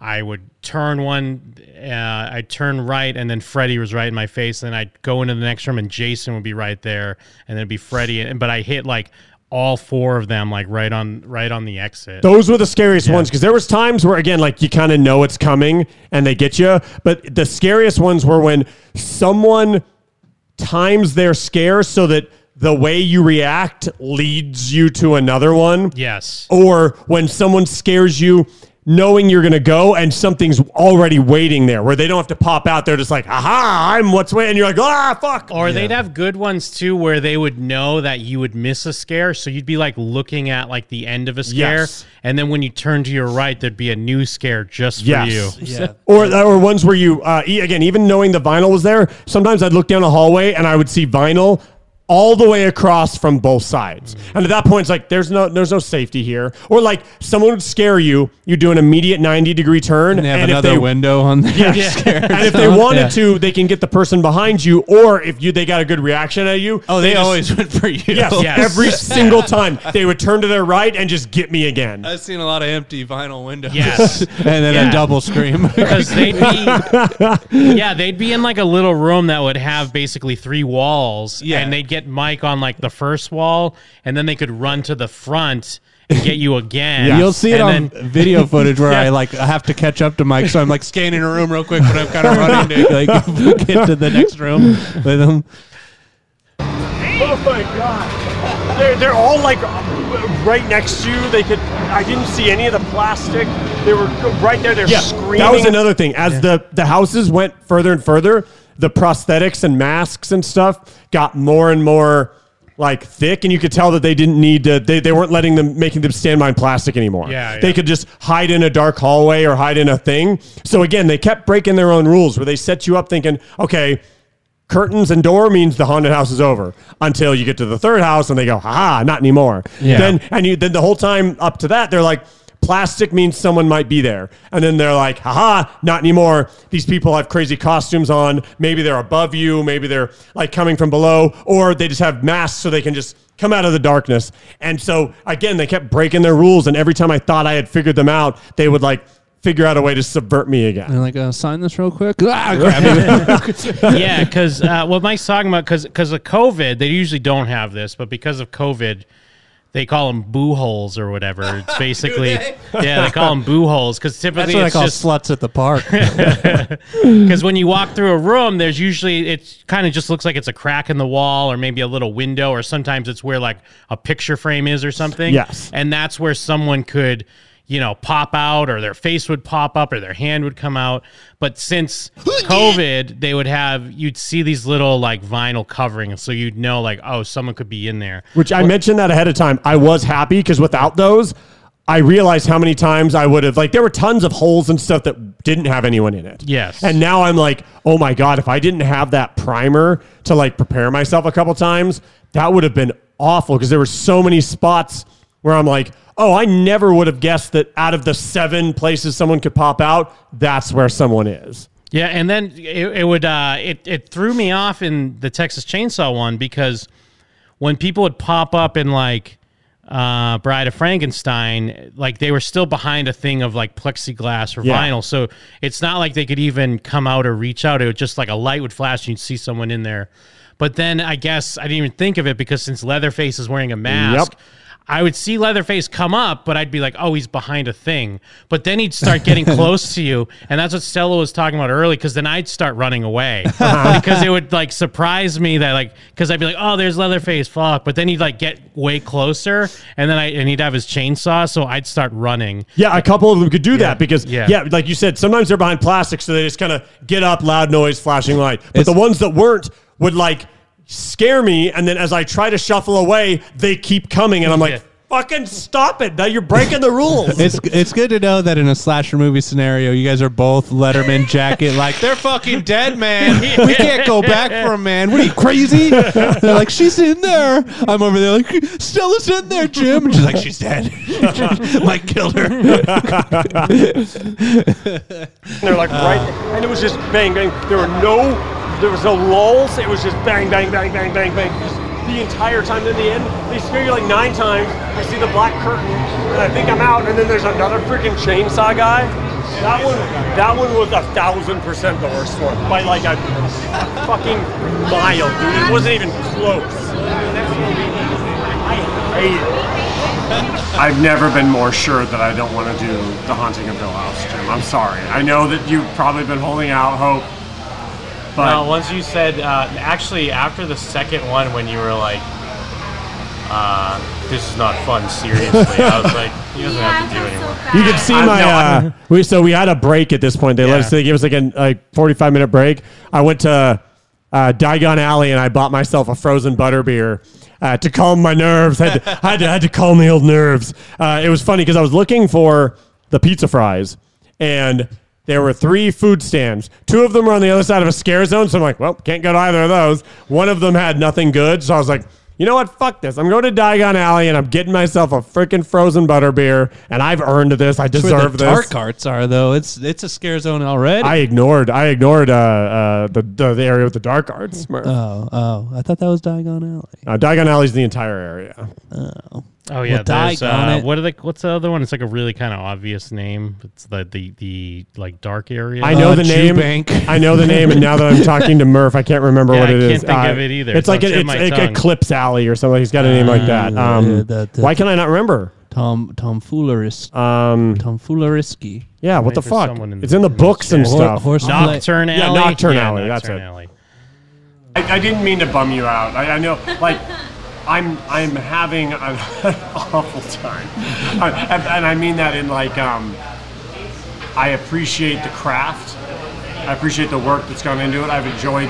I would turn one, uh, I'd turn right, and then Freddy was right in my face. Then I'd go into the next room, and Jason would be right there, and then it'd be Freddy. And but I hit like all four of them, like right on right on the exit. Those were the scariest ones because there was times where again, like you kind of know it's coming and they get you, but the scariest ones were when someone times their scare so that the way you react leads you to another one. Yes. Or when someone scares you knowing you're going to go and something's already waiting there where they don't have to pop out. They're just like, aha, I'm what's waiting. You're like, ah, fuck. Or they'd have good ones too, where they would know that you would miss a scare, so you'd be like looking at like the end of a scare, Yes. and then when you turn to your right, there'd be a new scare just for Yes. you. Or or ones where you uh, e- again, even knowing the vinyl was there, sometimes I'd look down a hallway and I would see vinyl all the way across from both sides. And at that point, it's like there's no there's no safety here. Or like someone would scare you, you do an immediate ninety degree turn, And they have if another window on there. Yes. scared. and if they wanted to, they can get the person behind you, or if you they got a good reaction at you. Oh, they just- always went for you. Yes, Yes. every single time they would turn to their right and just get me again. I've seen a lot of empty vinyl windows. Yes. and then Yeah. a double scream. because they'd be yeah they'd be in like a little room that would have basically three walls Yeah. and they'd get mike on like the first wall and then they could run to the front and get you again You'll see it And on then- video footage where I like I have to catch up to Mike, so I'm like scanning a room real quick, but I'm kind of running to like get to the next room with him. Oh my god. They're, they're all like right next to you. They could. I didn't see any of the plastic. They were right there. They're Yeah, screaming. that was another thing. As the the houses went further and further, the prosthetics and masks and stuff got more and more like thick, and you could tell that they didn't need to. They, they weren't letting them making them stand behind plastic anymore. Yeah, they could just hide in a dark hallway or hide in a thing. So again, they kept breaking their own rules where they set you up thinking, okay. Curtains and door means the haunted house is over until you get to the third house and they go, ha, not anymore. Yeah. Then and you then the whole time up to that, they're like, plastic means someone might be there. And then they're like, haha, not anymore. These people have crazy costumes on. Maybe they're above you. Maybe they're like coming from below, or they just have masks so they can just come out of the darkness. And so again, they kept breaking their rules. And every time I thought I had figured them out, they would like figure out a way to subvert me again. And like, uh, sign this real quick. Ah, yeah, because uh, what Mike's talking about, because because of COVID, they usually don't have this, but because of COVID, they call them boo holes or whatever. It's basically, they? yeah, they call them boo holes because typically That's what I it's call just sluts at the park. because when you walk through a room, there's usually it kind of just looks like it's a crack in the wall or maybe a little window, or sometimes it's where like a picture frame is or something. Yes. and that's where someone could. You know, pop out, or their face would pop up, or their hand would come out. But since COVID, they would have you'd see these little like vinyl coverings, so you'd know like, oh, someone could be in there. Which I mentioned that ahead of time. I was happy because without those, I realized how many times I would have like there were tons of holes and stuff that didn't have anyone in it. Yes. And now I'm like, oh my god, if I didn't have that primer to like prepare myself a couple times, that would have been awful because there were so many spots where I'm like, oh, I never would have guessed that out of the seven places someone could pop out, that's where someone is. Yeah, and then it, it would uh, it it threw me off in the Texas Chainsaw one because when people would pop up in like uh, Bride of Frankenstein, like they were still behind a thing of like plexiglass or Yeah. vinyl, so it's not like they could even come out or reach out. It was just like a light would flash and you'd see someone in there. But then I guess I didn't even think of it because since Leatherface is wearing a mask. Yep. I would see Leatherface come up, but I'd be like, "Oh, he's behind a thing." But then he'd start getting close to you, and that's what Stella was talking about early. Because then I'd start running away uh-huh. because it would like surprise me that like because I'd be like, "Oh, there's Leatherface, fuck!" But then he'd like get way closer, and then I and he'd have his chainsaw, so I'd start running. Yeah, a couple of them could do that because Yeah. yeah. like you said, sometimes they're behind plastic, so they just kind of get up, loud noise, flashing light. But the ones that weren't would like scare me, and then as I try to shuffle away, they keep coming, and I'm like, "Fucking stop it! Now you're breaking the rules." It's it's good to know that in a slasher movie scenario, you guys are both Letterman jacket. Like they're fucking dead, man. We can't go back for 'em, man. What are you crazy? They're like, she's in there. I'm over there like, Stella's in there, Jim. And she's like, she's dead. Mike killed her. They're like right, and it was just bang bang. There were no, there was no lulls. It was just bang bang bang bang bang bang. Just the entire time. In the end, they scare you like nine times. I see the black curtain, and I think I'm out. And then there's another freaking chainsaw guy. That one, that one was a thousand percent the worst one by like a fucking mile, dude. It wasn't even close. I hate it. I've never been more sure that I don't want to do The Haunting of Hill House, Jim. I'm sorry. I know that you've probably been holding out hope, but well, once you said, uh, actually, after the second one, when you were like, uh, this is not fun. Seriously, I was like, he doesn't have to do anymore. You can see I- my. no, I- uh, we so we had a break at this point. They let us. They gave us like a like forty five minute break. I went to uh, Diagon Alley and I bought myself a frozen butterbeer. Uh, to calm my nerves, had to, had to had to calm the old nerves. Uh, it was funny because I was looking for the pizza fries, and there were three food stands. Two of them were on the other side of a scare zone, so I'm like, well, can't go to either of those. One of them had nothing good, so I was like, you know what? Fuck this. I'm going to Diagon Alley and I'm getting myself a freaking frozen butterbeer, and I've earned this. I deserve That's where the this. dark arts are though. It's it's a scare zone already. I ignored. I ignored uh, uh, the, the the area with the dark arts. Oh oh, I thought that was Diagon Alley. Uh, Diagon Alley's the entire area. Oh. Oh yeah, Well, there's, Diagon uh, what are the what's the other one? It's like a really kind of obvious name. It's the the the like dark area. I know the name. I know the name, and now that I'm talking to Murph, I can't remember Yeah, what it is. I can't think Uh, of it either. It's It's like on a, it's like tongue. Eclipse Alley or something. He's got a name like that. Ah, Um, yeah, the- the- why can I not remember? Tom Tomfooleris. Um, Tomfoolerisky. Yeah, what Wait the fuck? in It's in the books and stuff. horse Knockturn Yeah, Alley. Knockturn Alley. That's Knockturn it. Alley. I, I didn't mean to bum you out. I, I know, like, I'm I'm having an awful time, and, and I mean that in like, um, I appreciate the craft. I appreciate the work that's gone into it. I've enjoyed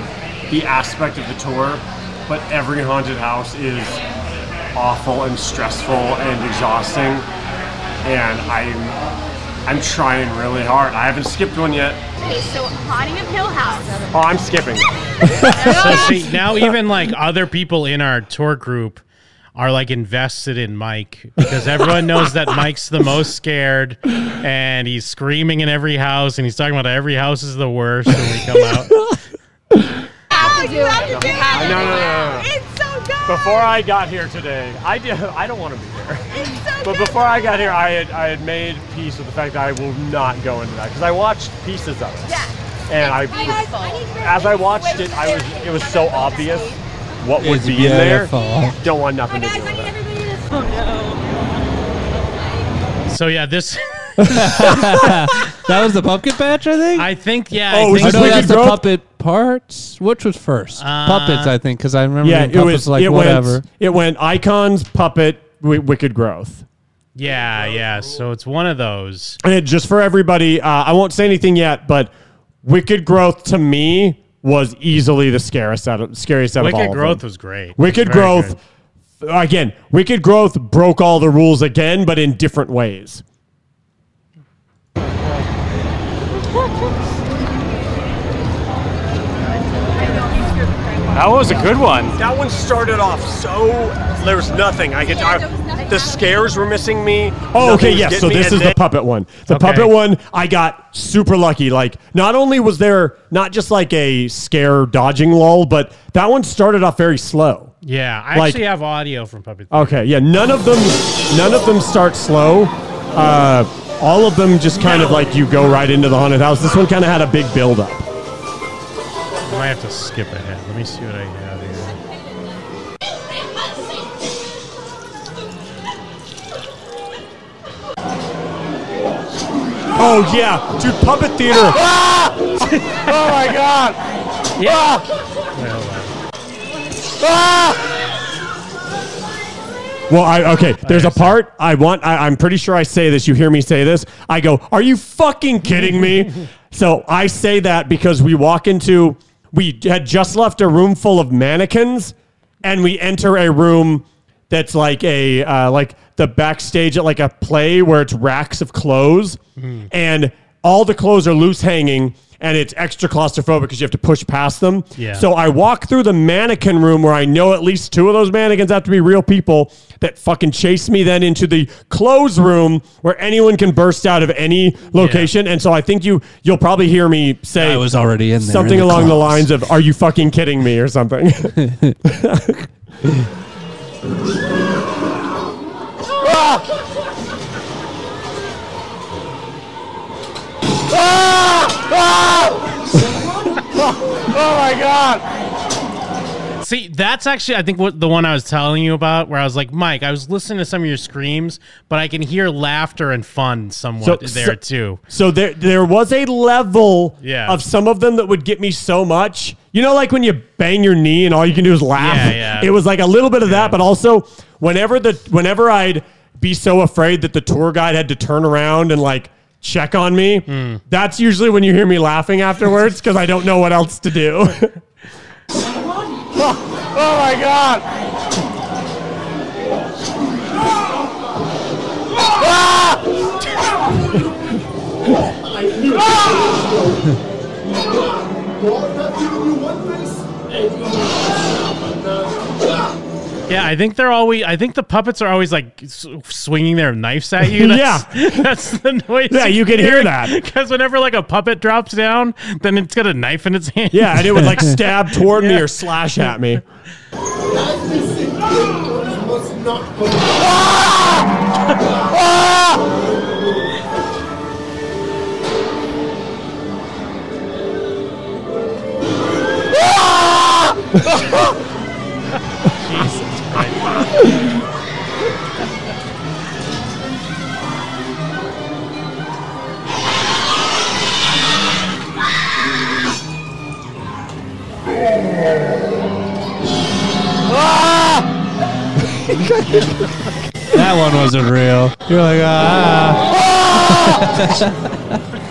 the aspect of the tour, but every haunted house is awful and stressful and exhausting, and I'm I'm trying really hard. I haven't skipped one yet. Okay, so Haunting of Hill House. Oh, I'm skipping. so see now even like other people in our tour group are like invested in Mike because everyone knows that Mike's the most scared and he's screaming in every house and he's talking about every house is the worst when we come out. Oh, you have to do No, no, no, no. It's so good. Before I got here today, I did. I don't want to be there. but before I got here, I had I had made peace with the fact that I will not go into that because I watched pieces of it. Yeah. And I, as I watched it, I was it was so obvious what would It's be in there. Don't want nothing to do with it. Oh, so yeah, this that was the pumpkin patch, I think. I think yeah. Oh, I was think this no, that's the Growth? puppet parts. Which was first? Uh, puppets, I think, because I remember Yeah, the it puppets was like it whatever. Went, it went icons, puppet, wi- wicked growth. Yeah, yeah. So it's one of those. And just for everybody, uh, I won't say anything yet, but Wicked Growth to me was easily the scariest out of scariest out of all Wicked of Growth them. was great. Wicked Very Growth, again, Wicked Growth broke all the rules again, but in different ways. That was a good one. That one started off so there was nothing. I could. I, the scares were missing me. Oh, okay, was yes. So this is then- the puppet one. The Okay. puppet one, I got super lucky. Like, not only was there not just like a scare dodging lull, but that one started off very slow. Yeah, I Like- actually have audio from Puppet. Okay, yeah. None of them, none of them start slow. Uh, all of them just kind of like you go right into the haunted house. This one kind of had a big build up. I might have to skip ahead. Let me see what I have here. Oh yeah, dude, puppet theater. Ah! oh my god! Yeah. Ah! Ah! Well, I okay. There's a part I want. I, I'm pretty sure I say this. You hear me say this. I go, "Are you fucking kidding me?" so I say that because we walk into. We had just left a room full of mannequins, and we enter a room that's like a uh, like the backstage at like a play where it's racks of clothes, and all the clothes are loose hanging. And it's extra claustrophobic because you have to push past them. Yeah. So I walk through the mannequin room where I know at least two of those mannequins have to be real people that fucking chase me then into the clothes room where anyone can burst out of any location. And so I think you you'll probably hear me say I was already in there something in the along the lines of "Are you fucking kidding me?" or something. Ah! Ah! oh my god! See, that's actually I think what the one I was telling you about, where I was like, Mike, I was listening to some of your screams, but I can hear laughter and fun somewhat there so- too. So there there was a level Yeah. of some of them that would get me so much. You know, like when you bang your knee and all you can do is laugh. Yeah, yeah. It was like a little bit of that, but also whenever the whenever I'd be so afraid that the tour guide had to turn around and like check on me, Hmm. that's usually when you hear me laughing afterwards because I don't know what else to do. Oh, oh my god! Yeah, I think they're always. I think the puppets are always like swinging their knives at you. That's, that's the noise. Yeah, you can hear that. because whenever like a puppet drops down, then it's got a knife in its hand. yeah, and it would like stab toward me or slash at me. That one wasn't real. You're like, ah.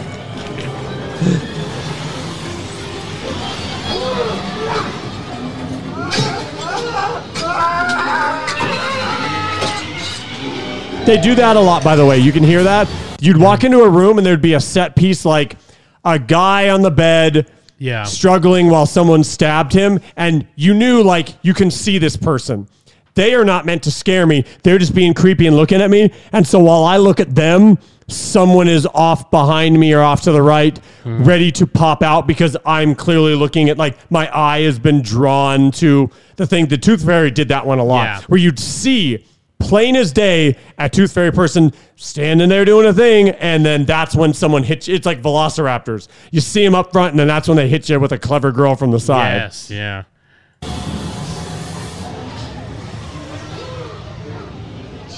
They do that a lot, by the way. You can hear that. You'd walk into a room and there'd be a set piece like a guy on the bed Yeah. struggling while someone stabbed him, and you knew like you can see this person. They are not meant to scare me. They're just being creepy and looking at me. And so while I look at them, someone is off behind me or off to the right, hmm. ready to pop out because I'm clearly looking at like my eye has been drawn to the thing. The Tooth Fairy did that one a lot, Yeah. where you'd see plain as day a Tooth Fairy person standing there doing a thing, and then that's when someone hits you. It's like Velociraptors. You see them up front, and then that's when they hit you with a clever girl from the side. Yes. Yeah.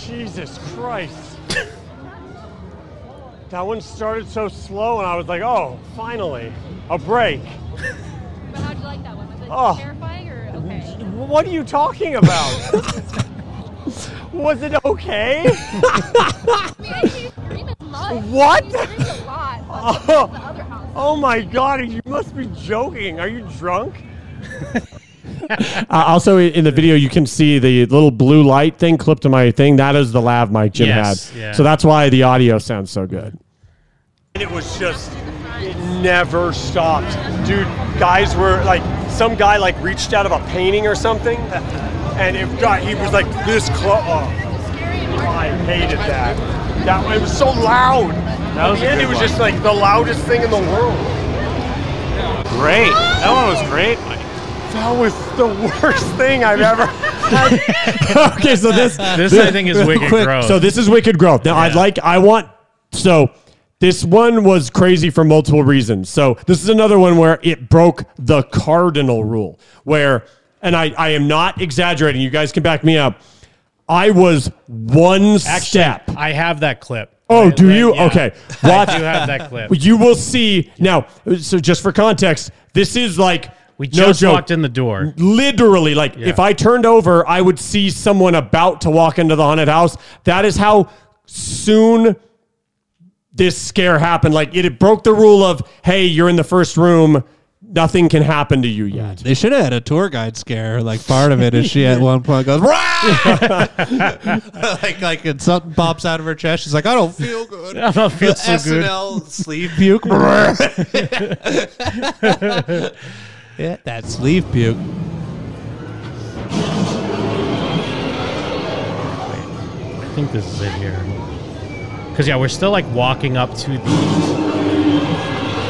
Jesus Christ. that one started so slow, and I was like, oh, finally, a break. But how'd you like that one? Was it Oh. terrifying or okay? What are you talking about? was it okay? what? Oh, oh my god, you must be joking. Are you drunk? Uh, also, in the video, you can see the little blue light thing clipped to my thing. That is the lav mic Jim Yes, had. yeah. So that's why the audio sounds so good. It was just, it never stopped. Dude, guys were like, some guy like reached out of a painting or something, and it got, he was like this close. Oh, I hated that. That it was so loud. That was In the a end, good it was one. just like the loudest thing in the world. Great. That one was great, Mike. That was the worst thing I've ever had. okay, so this This, I think, is Wicked Growth. So this is Wicked Growth. Now I'd like I want so this one was crazy for multiple reasons. So this is another one where it broke the cardinal rule where and I, I am not exaggerating, you guys can back me up. I was one step. I have that clip. Oh, do you? yeah. Okay. I Watch. do have that clip. You will see now. So just for context, this is like We no just joke. walked in the door. Literally, like Yeah. if I turned over, I would see someone about to walk into the haunted house. That is how soon this scare happened. Like it, it broke the rule of, hey, you're in the first room. Nothing can happen to you yet. They should have had a tour guide scare. Like part of it is she at one point goes, like like and something pops out of her chest. She's like, I don't feel good. I don't feel so good." SNL sleeve puke. yeah, that sleeve puke. I think this is it here. Because yeah, we're still like walking up to the.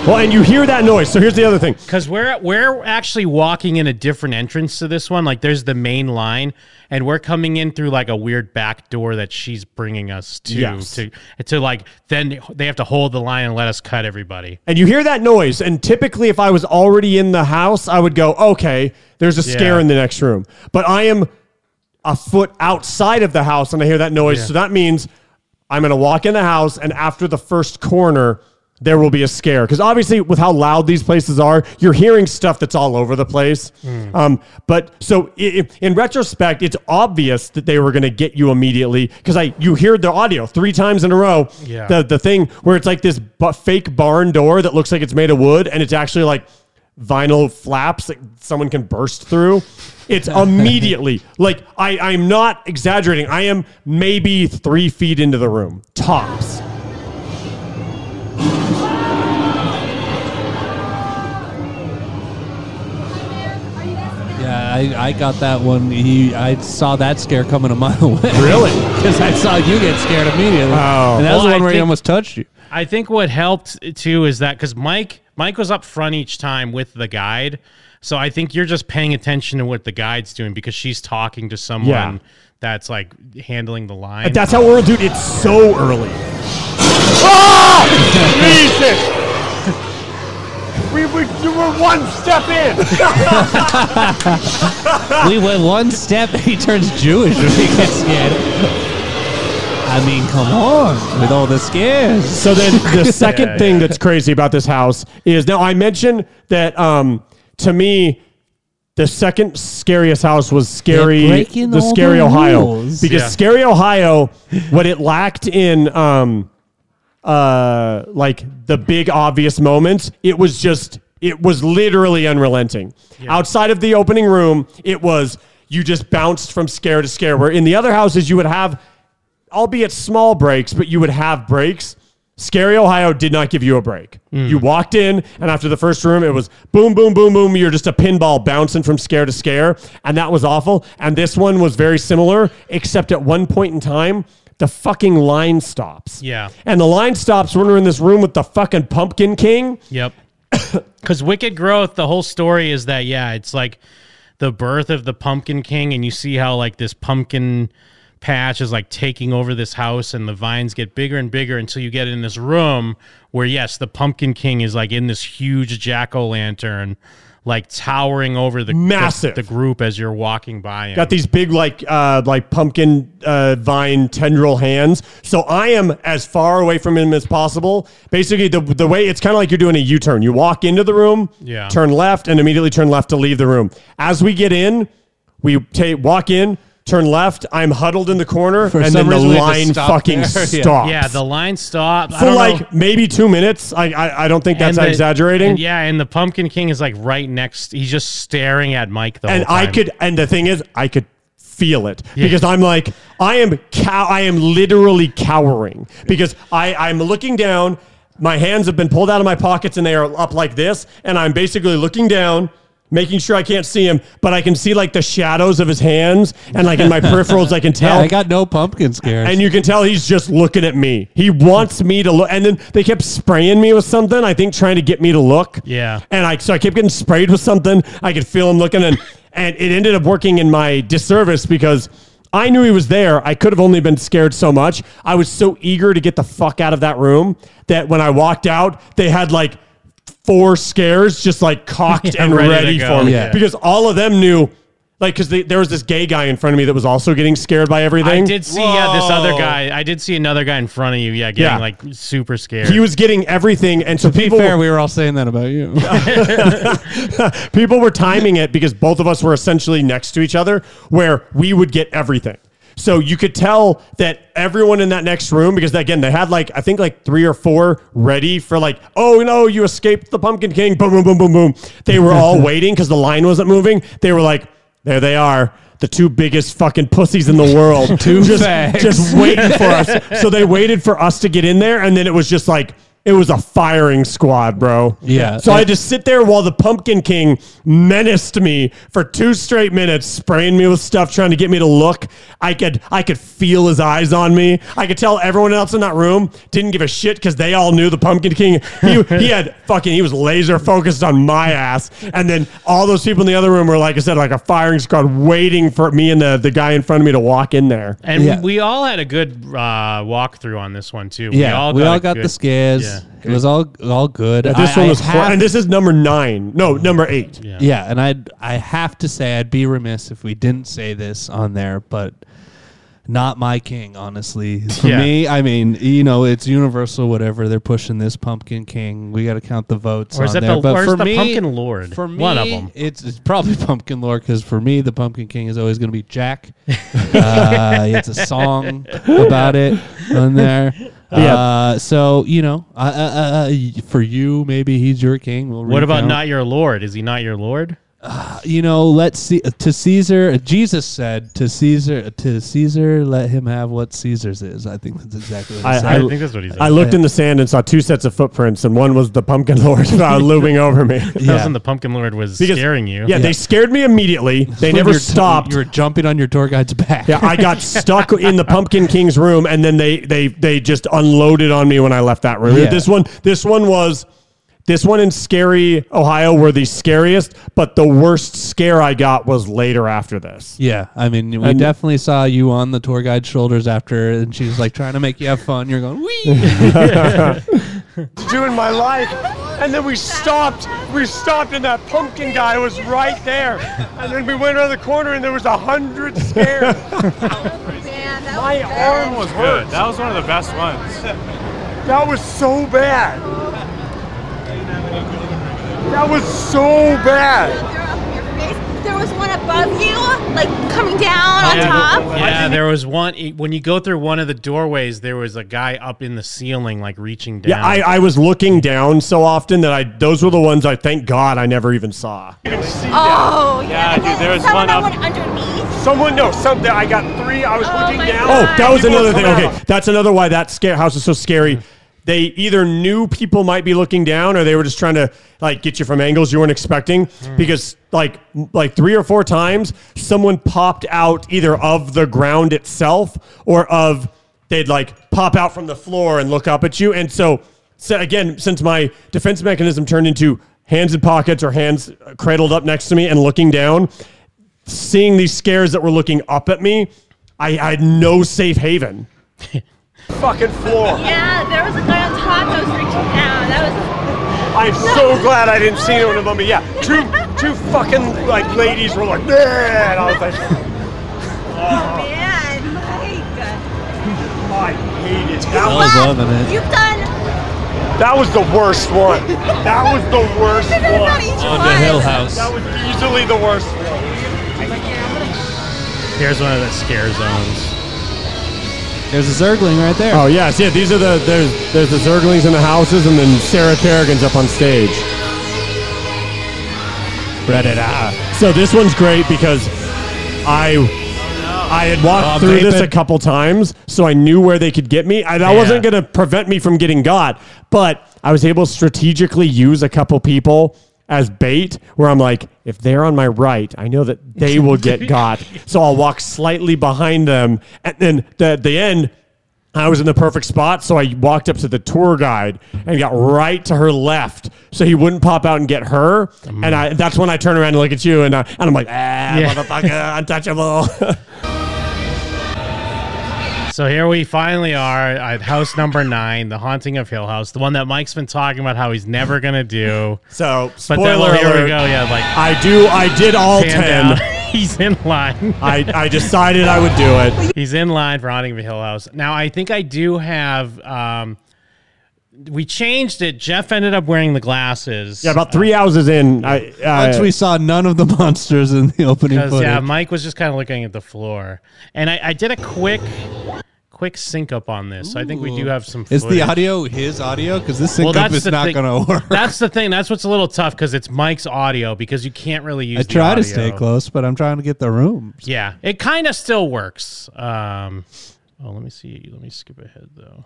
Well, and you hear that noise. So here's the other thing. Because we're we're actually walking in a different entrance to this one. Like there's the main line, and we're coming in through like a weird back door that she's bringing us to. Yes. To to like then they have to hold the line and let us cut everybody. And you hear that noise, and typically, if I was already in the house, I would go, "Okay, there's a scare Yeah. in the next room." But I am a foot outside of the house, and I hear that noise. Yeah. So that means I'm going to walk in the house, and after the first corner, there will be a scare. Because obviously, with how loud these places are, you're hearing stuff that's all over the place. Hmm. Um, but so in retrospect, it's obvious that they were going to get you immediately because I you hear the audio three times in a row. Yeah. The the thing where it's like this bu- fake barn door that looks like it's made of wood, and it's actually like vinyl flaps that someone can burst through. It's immediately like I, I'm not exaggerating. I am maybe three feet into the room, tops. I, I got that one. He, I saw that scare coming a mile away. Really? Because I saw you get scared immediately. Oh. and that was Well, the one I where he think- almost touched you. I think what helped too is that because Mike Mike was up front each time with the guide, so I think you're just paying attention to what the guide's doing because she's talking to someone Yeah. that's like handling the line. That's how early, dude. It's so early. Ah! Jesus! We were, you were one step in. we went one step. He turns Jewish when he gets scared. I mean, come on, with all the scares. So then the second Yeah, thing yeah. that's crazy about this house is now I mentioned that um, to me the second scariest house was scary the scary the Ohio rules. because Yeah. scary Ohio what it lacked in um uh like the big obvious moments it was just it was literally unrelenting outside of the opening room it was you just bounced from scare to scare where in the other houses you would have albeit small breaks, but you would have breaks. Scary Ohio did not give you a break. You walked in, and after the first room, it was boom, boom, boom, boom. You're just a pinball bouncing from scare to scare, and that was awful. And this one was very similar, except at one point in time, the fucking line stops. Yeah. And the line stops when we're in this room with the fucking Pumpkin King. Yep. Because Wicked Growth, the whole story is that yeah, it's like the birth of the Pumpkin King, and you see how like this pumpkin patch is like taking over this house, and the vines get bigger and bigger until you get in this room where yes, the Pumpkin King is like in this huge jack o' lantern, like towering over the Massive. the, the group as you're walking by. Him. Got these big like uh, like pumpkin uh, vine tendril hands. So I am as far away from him as possible. Basically, the the way it's kind of like you're doing a U turn. You walk into the room, Yeah. turn left, and immediately turn left to leave the room. As we get in, we take walk in, turn left. I'm huddled in the corner, For and some then the reason we had to line stop fucking there. Yeah. stops. Yeah, the line stopped I for don't like know. maybe two minutes. I I, I don't think that's And the- exaggerating. and yeah, and the Pumpkin King is like right next. He's just staring at Mike the and whole time. I could, and the thing is, I could feel it Yeah. because I'm like, I am cow, I am literally cowering because I, I'm looking down. My hands have been pulled out of my pockets and they are up like this, and I'm basically looking down. Making sure I can't see him, but I can see like the shadows of his hands, and like in my peripherals, I can Yeah, tell. I got no pumpkin scares. And you can tell he's just looking at me. He wants me to look. And then they kept spraying me with something, I think trying to get me to look. Yeah. And I so I kept getting sprayed with something. I could feel him looking and and it ended up working in my disservice because I knew he was there. I could have only been scared so much. I was so eager to get the fuck out of that room that when I walked out, they had like four scares just like cocked Yeah, and ready ready, for me Yeah. because all of them knew like because there was this gay guy in front of me that was also getting scared by everything I did see yeah this other guy. I did see another guy in front of you. Yeah, getting Yeah. like super scared. He was getting everything, and so to be people fair, we were all saying that about you. people were timing it because both of us were essentially next to each other, where we would get everything. So you could tell that everyone in that next room, because again, they had like I think like three or four ready for like, oh no, you escaped the Pumpkin King, boom, boom, boom, boom, boom. They were all waiting because the line wasn't moving. They were like, there they are. The two biggest fucking pussies in the world, Two just, fags. just waiting for us. So they waited for us to get in there, and then it was just like it was a firing squad, bro. Yeah. So I just sit there while the Pumpkin King menaced me for two straight minutes, spraying me with stuff, trying to get me to look. I could I could feel his eyes on me. I could tell everyone else in that room didn't give a shit because they all knew the Pumpkin King. He he had fucking he was laser focused on my ass, and then all those people in the other room were like I said, like a firing squad, waiting for me and the the guy in front of me to walk in there. And we all had a good uh, walkthrough on this one too. Yeah, we all got, a the good- scares. Yeah. It was all all good. Yeah, this I- one I was, hor- have- and this is number nine. No, number eight. Yeah. and I I have to say I'd be remiss if we didn't say this on there, but not my king, honestly. For Yeah. me, I mean, you know, it's universal. Whatever they're pushing this pumpkin king, we got to count the votes. Or is on it there. the- but or is for the me, Pumpkin Lord? For me, One of 'em. It's, it's probably pumpkin lord because for me, the pumpkin king is always going to be Jack. uh, it's a song about it on there. Yeah. Uh, so you know, uh, uh, uh, uh, for you, maybe he's your king. We'll What about recount. not your Lord? Is he not your Lord? You know, let's see. Uh, to Caesar, uh, Jesus said to Caesar, uh, to Caesar, let him have what Caesar's is. I think that's exactly what he I, said. I, I looked in the sand and saw two sets of footprints, and one was the pumpkin lord uh, looming over me. That wasn't the Pumpkin Lord was Because- scaring you. Yeah, they scared me immediately. They never you're t- stopped. you were jumping on your tour guide's back. yeah, I got stuck in the Pumpkin King's room, and then they they they just unloaded on me when I left that room. Yeah. This one, this one was. This one in Scary, Ohio, were the scariest, but the worst scare I got was later after this. Yeah, I mean, we And- definitely saw you on the tour guide's shoulders after, and she's like trying to make you have fun. You're going, wee. to do in my life. And then we stopped. We stopped, and that pumpkin guy was right there. And then we went around the corner, and there was a hundred scares. Oh, my arm was good. That was one of the best ones. That was so bad. That was so bad. There was one above you, like coming down on top. Yeah, there was one when you go through one of the doorways. There was a guy up in the ceiling, like reaching down. Yeah, I, I was looking down so often that I those were the ones I thank God I never even saw. Oh, yeah. dude, there was Someone one that up- went underneath. Someone, no, something. I got three. I was oh looking down. Oh, that was another thing. Okay, that's another why that scare house is so scary. They either knew people might be looking down, or they were just trying to like get you from angles you weren't expecting. Mm. Because like like three or four times, someone popped out either of the ground itself or of they'd like pop out from the floor and look up at you. And so, so again, since my defense mechanism turned into hands in pockets or hands cradled up next to me and looking down, seeing these scares that were looking up at me, I, I had no safe haven. Fucking floor. Yeah, there was a guy on top that was reaching down. That was. I'm so glad I didn't see anyone above me. Yeah, two two fucking like ladies were like, man. I was like, Oh man, Mike. I hate it. That I was loving it. You've done. That was the worst one. That was the worst one. On the. Hill House. That was easily the worst one. Here's one of the scare zones. There's a Zergling right there. Oh yes, yeah. These are the there's there's the Zerglings in the houses, and then Sarah Kerrigan's up on stage. So this one's great because I I had walked Oh, through this a couple times, so I knew where they could get me. I, that Yeah. wasn't going to prevent me from getting got, but I was able to strategically use a couple people as bait. Where I'm like, if they're on my right, I know that they will get got, so I'll walk slightly behind them, and then the, at the end. I was in the perfect spot, so I walked up to the tour guide and got right to her left, so he wouldn't pop out and get her. And I, that's when I turn around and look at you, and, and I'm like, ah, Yeah. motherfucker, untouchable. So here we finally are at house number nine, the haunting of Hill House, the one that Mike's been talking about how he's never gonna do. So but spoiler then, well, here alert, we go. Yeah, like I do. I did all ten. he's in line. I, I decided I would do it. He's in line for haunting of Hill House. Now I think I do have. Um, we changed it. Jeff ended up wearing the glasses. Yeah, about three houses in. I, uh, Once we saw none of the monsters in the opening Because footage. yeah, Mike was just kind of looking at the floor, and I, I did a quick, quick sync up on this. So I think we do have some. Is the footage. audio his audio? Because this sync Well, up that's is the not thing- going to work. That's the thing. That's what's a little tough because it's Mike's audio because you can't really use. I the try to audio. stay close, but I'm trying to get the room. Yeah, it kind of still works. Um, oh, let me see. Let me skip ahead though.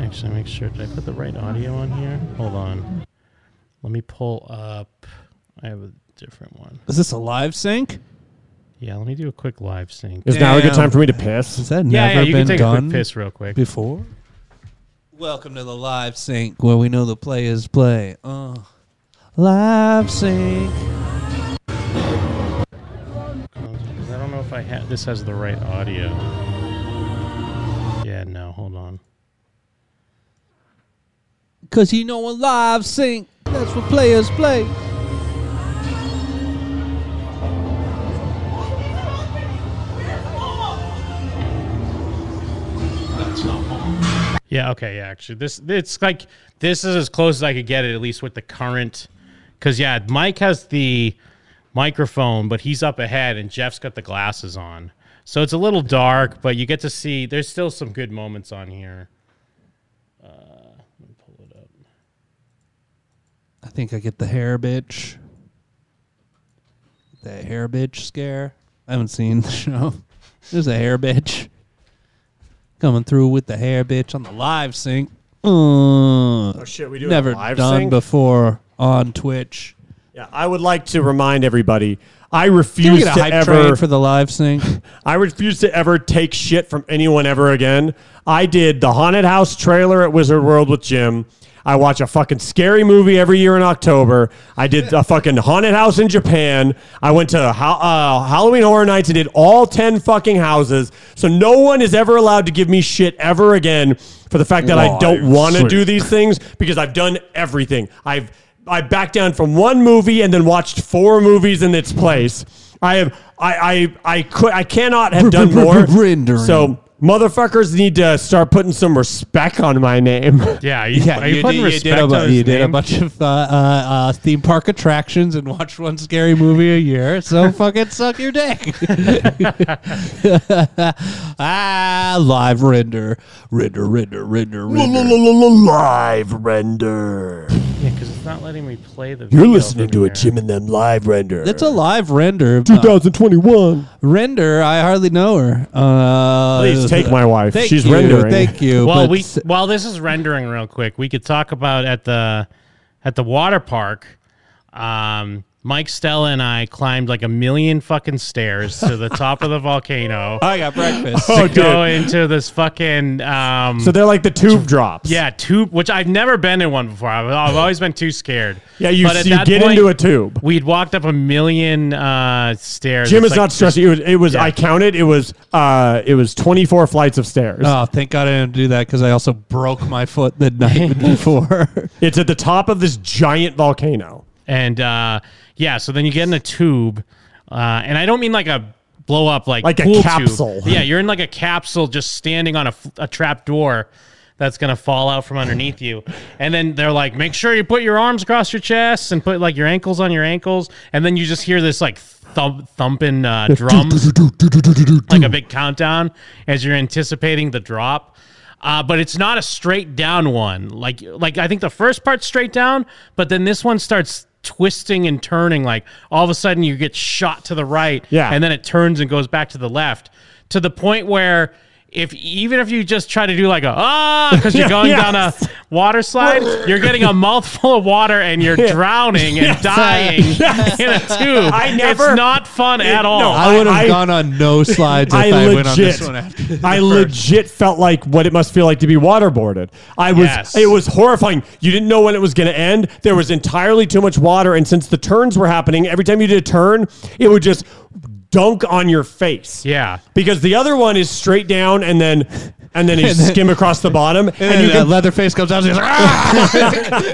Actually, make sure. Did I put the right audio on here? Hold on. Let me pull up. I have a different one. Is this a live sync? Yeah, let me do a quick live sync. Is now a good time for me to piss? Has that Yeah, never yeah, you been can take a done quick piss real quick. before? Welcome to the live sync where we know the players play. Uh, live sync. 'Cause I don't know if I have. This has the right audio. Yeah, no, hold on. Cause you know a live sync. That's what players play. Yeah, okay, yeah, actually. This it's like this is as close as I could get it, at least with the current cause yeah, Mike has the microphone, but he's up ahead and Jeff's got the glasses on. So it's a little dark, but you get to see there's still some good moments on here. Uh, let me pull it up. I think I get the hair bitch. The hair bitch scare. I haven't seen the show. There's a hair bitch coming through with the hair bitch on the live sync. Uh, oh shit, we do a never live done sync? before on Twitch. Yeah, I would like to remind everybody. I refuse to ever for the live sync. I refuse to ever take shit from anyone ever again. I did the haunted house trailer at Wizard World with Jim. I watch a fucking scary movie every year in October. I did a fucking haunted house in Japan. I went to uh, Halloween Horror Nights and did all 10 fucking houses. So no one is ever allowed to give me shit ever again for the fact that I don't want to do these things because I've done everything. I've I backed down from one movie and then watched four movies in its place. I have I I I could I cannot have done more. Rendering. So motherfuckers need to start putting some respect on my name. Yeah, you, Yeah, you, you, putting did, you did respect a, on bu- his you did a bunch of uh, uh, uh, theme park attractions and watched one scary movie a year. So fucking suck your dick. ah, live render, render, render, render, render. Live render. Yeah, because it's not letting me play the. You're video listening from to a here. Jim and them live render. That's a live render. Uh, 2021. render. I hardly know her. Uh, Please take my wife. Thank She's you, rendering. Thank you. Well, but we s- while this is rendering real quick, we could talk about at the at the water park. Um, Mike Stella and I climbed like a million fucking stairs to the top of the volcano. I got breakfast. to Oh, go dude. into this fucking um, So they're like the tube drops. yeah tube, which I've never been in one before. I've, I've always been too scared. Yeah, you, But you get point, into a tube. We'd walked up a million uh, stairs. Jim It's is like not stressing. It was. It was Yeah. I counted. It was. Uh, it was twenty four flights of stairs. Oh, thank God I didn't do that because I also broke my foot the night before. It's at the top of this giant volcano. And uh, yeah, so then you get in a tube, uh, and I don't mean like a blow up like Like a pool tube. capsule. Yeah, you're in like a capsule, just standing on a, f- a trap door that's gonna fall out from underneath you. And then they're like, make sure you put your arms across your chest and put like your ankles on your ankles, and then you just hear this like thump thumping uh, drums, like a big countdown as you're anticipating the drop. Uh, but it's not a straight down one. Like like I think the first part's straight down, but then this one starts twisting and turning. Like all of a sudden you get shot to the right, Yeah. and then it turns and goes back to the left to the point where. If even if you just try to do like a ah because you're going yes. down a water slide, you're getting a mouthful of water and you're Yeah. drowning and Yes. dying Yes. in a tube. I never- it's not fun It- at all. no, I would have gone on no slides if I, I went on this legit, one after. I legit felt like what it must feel like to be waterboarded. I was, Yes. it was horrifying. You didn't know when it was going to end. There was entirely too much water, and since the turns were happening, every time you did a turn, it would just dunk on your face. yeah. Because the other one is straight down, and then and then you skim across the bottom, and, And you can. Leatherface comes out and he's like, ah!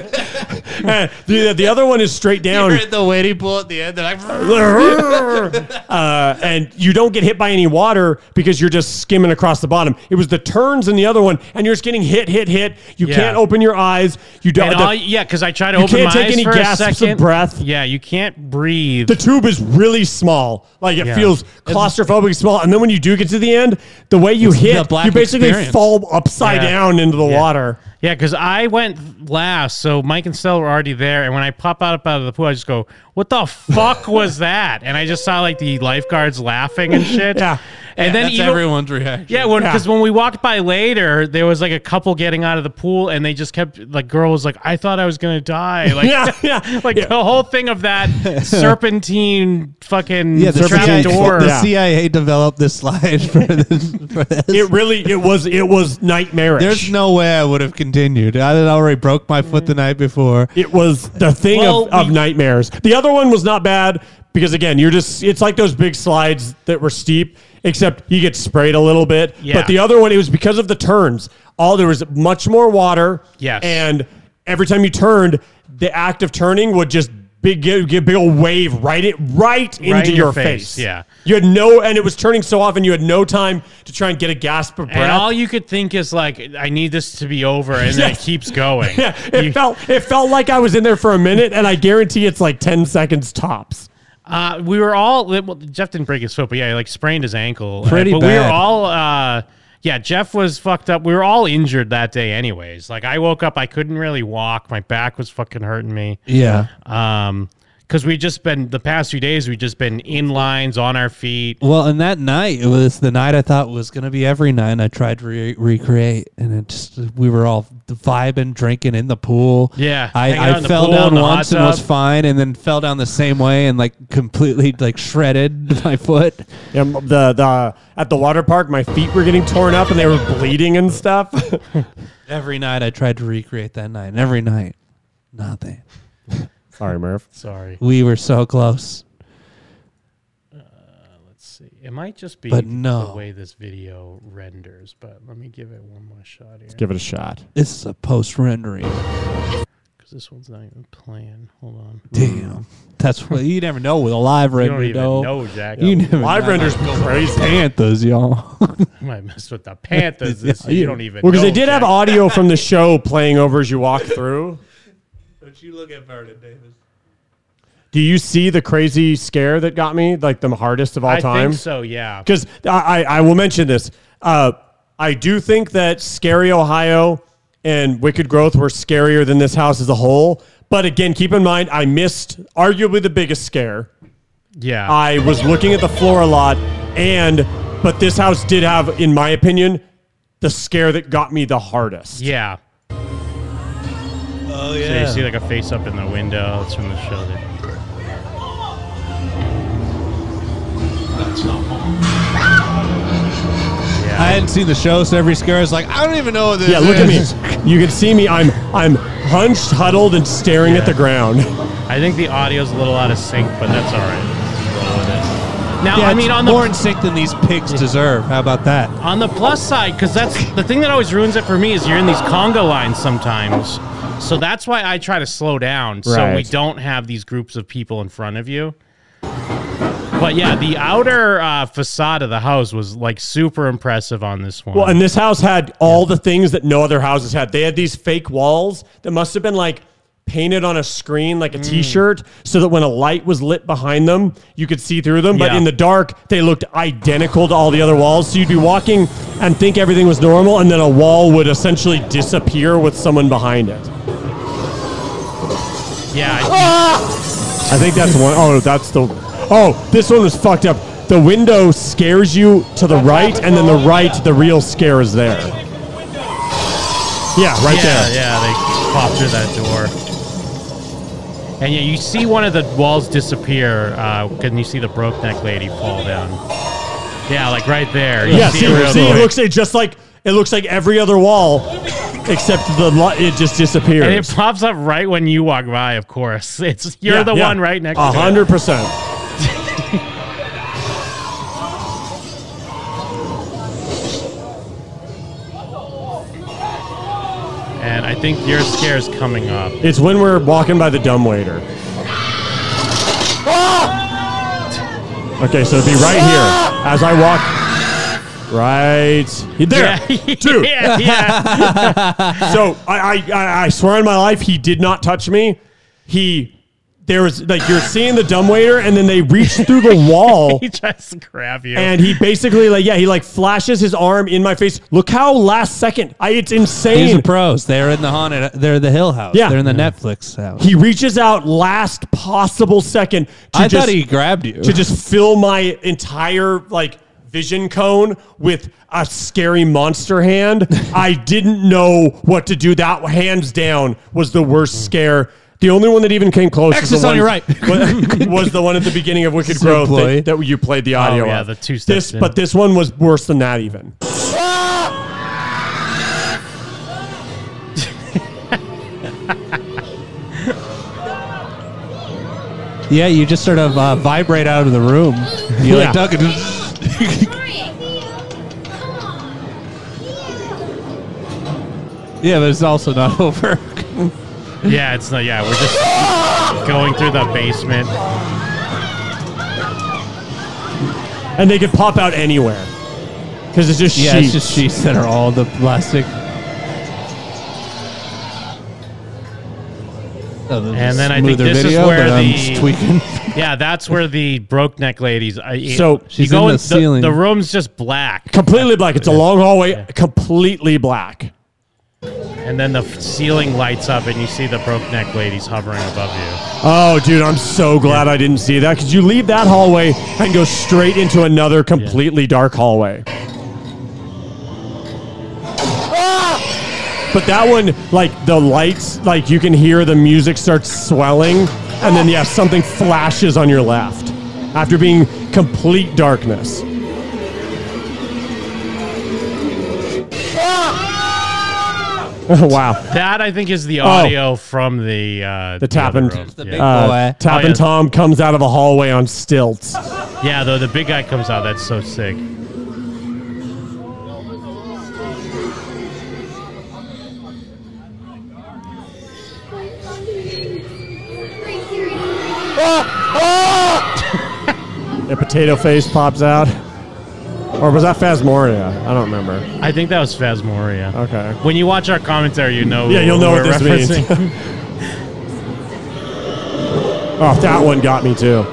the, the other one is straight down. You're in the waiting pool at the end. They're like, uh, and you don't get hit by any water because you're just skimming across the bottom. It was the turns in the other one, and you're just getting hit, hit, hit. You Yeah. can't open your eyes. You don't. The, all, yeah, because I try to you open can't my take eyes any gasps of breath. Yeah, you can't breathe. the tube is really small. Like it Yeah. feels claustrophobic small. And then when you do get to the end, the way you the hit, you basically experience. fall upside Yeah. down into the Yeah. water. Yeah, because I went last, so Mike and Stella were already there. And when I pop out up out of the pool, I just go, "What the fuck was that?" And I just saw like the lifeguards laughing and shit. Yeah. And then that's even, everyone's reaction. Yeah, because when we walked by later, there was like a couple getting out of the pool, and they just kept like girl was like, "I thought I was gonna die." Like, Yeah, yeah, like the whole thing of that serpentine fucking Yeah, the trap CIA, door. the CIA developed this slide for this. For this. It really, it was, it was nightmarish. There's no way I would have continued. I had already broke my foot the night before. It was the thing Well, of, of we- nightmares. The other one was not bad because again, you're just it's like those big slides that were steep, except you get sprayed a little bit. Yeah. But the other one, it was because of the turns. All there was much more water. Yes. And every time you turned, the act of turning would just big give, give big old wave right it right into in your, your face. face, yeah. You had no and it was turning so often you had no time to try and get a gasp of breath. And all you could think is like, I need this to be over, and then it keeps going. Yeah, it felt it felt like I was in there for a minute, and I guarantee it's like ten seconds tops. Uh, we were all well, Jeff didn't break his foot, but yeah, he, like sprained his ankle. Uh, Pretty but we were all uh, yeah, Jeff was fucked up. We were all injured that day, anyways. Like I woke up, I couldn't really walk. My back was fucking hurting me. Yeah. Um, because we just been the past few days, we just been in lines on our feet. Well, and that night it was the night I thought was going to be every night. And I tried to re- recreate, and it just we were all vibing, drinking in the pool. Yeah, I, I fell pool, down once hot and was fine, and then fell down the same way and like completely like shredded my foot. Yeah, the the at the water park, my feet were getting torn up and they were bleeding and stuff. Every night I tried to recreate that night, and every night, nothing. Sorry, Murph. Sorry. We were so close. Uh, let's see. It might just be But no. the way this video renders, but let me give it one more shot here. Give it a shot. This is a post rendering. Because this one's not even playing. Hold on. Damn, that's what you never know with a live You render. don't even though. know, Jack. You never Live know. renders be crazy. Panthers, y'all. I might mess with the Panthers. This, you don't even Well, because know, they did have Jack. audio from the show playing over as you walk through. Don't you look at Vernon Davis? Do you see the crazy scare that got me, like the hardest of all time? I time? think so, yeah. Because I, I, I will mention this. Uh, I do think that Scary Ohio and Wicked Growth were scarier than this house as a whole. But again, keep in mind, I missed arguably the biggest scare. Yeah. I was looking at the floor a lot, and but this house did have, in my opinion, the scare that got me the hardest. Yeah. Oh So you see like a face up in the window. It's from the show. That, I hadn't seen the show, so every scare is like, I don't even know what this Yeah, look at me. is. You can see me. I'm I'm hunched, huddled, and staring at the ground. I think the audio's a little out of sync, but that's all right. Let's roll with it. Now, Yeah, I mean, it's on the more in sync than these pigs deserve. How about that? On the plus side, because that's the thing that always ruins it for me is you're in these conga lines sometimes. So that's why I try to slow down so we don't have these groups of people in front of you. But yeah, the outer uh, facade of the house was like super impressive on this one. Well, and this house had all the things that no other houses had. They had these fake walls that must have been like painted on a screen like a Mm. t-shirt so that when a light was lit behind them, you could see through them, but Yeah. in the dark, they looked identical to all the other walls. So you'd be walking and think everything was normal and then a wall would essentially disappear with someone behind it. Yeah, I think that's one oh that's the Oh, this one was fucked up. The window scares you to the right and then the right the real scare is there. Yeah, right yeah, there. Yeah, they pop through that door. And yeah, you see one of the walls disappear, uh, and you see the broke neck lady fall down. Yeah, like right there. You Yeah, see see, it see, it looks it just like it looks like every other wall, except the light it just disappears. and it pops up right when you walk by. Of course, it's you're Yeah, the yeah. one right next A to hundred percent. And I think your scare is coming up. It's when we're walking by the dumbwaiter. Ah! Okay, so it'd be right here ah! as I walk. Right there, Yeah, dude. yeah, yeah. so I, I, I, I swear on my life, he did not touch me. He there was like you're seeing the dumbwaiter, and then they reach through the wall. he tries to grab you. And he basically like yeah he like flashes his arm in my face. Look how last second I it's These insane. are pros. They're in the haunted. They're the Hill House. Yeah. They're in the Netflix house. He reaches out last possible second. To I just, thought he grabbed you. to just fill my entire like vision cone with a scary monster hand. I didn't know what to do. That hands down was the worst scare. The only one that even came close was X's the on one, your right. was, was the one at the beginning of Wicked Growth that, that you played the audio. Oh, yeah, of. the two steps This, in. but this one was worse than that even. yeah, you just sort of uh, vibrate out of the room. You Yeah. like duck Yeah, but it's also not over. yeah, it's not. Yeah, we're just going through the basement. And they could pop out anywhere because it's just yeah, sheets. it's just sheets that are all the plastic. Oh, And then I think this video, is where the tweaking. yeah, that's where the broke neck ladies. I, So- you She's go in the in ceiling. The, room's just black, completely black. It's a long hallway, completely black. and then the ceiling lights up, and you see the broke neck ladies hovering above you. Oh, dude, I'm so glad I didn't see that because you leave that hallway and go straight into another completely dark hallway. But that one, like the lights, like you can hear the music starts swelling, and then yeah, something flashes on your left after being complete darkness. wow. That I think is the Oh. audio from the uh, The tap and other room. big yeah. uh. Tap Oh, yeah. and Tom comes out of a hallway on stilts. yeah, though the big guy comes out. That's so sick. Oh, oh! A potato face pops out. Or was that Phasmoria? I don't remember. I think that was Phasmoria. Okay. When you watch our commentary, you know. Yeah, you'll know what this means. referencing. Oh, that one got me too.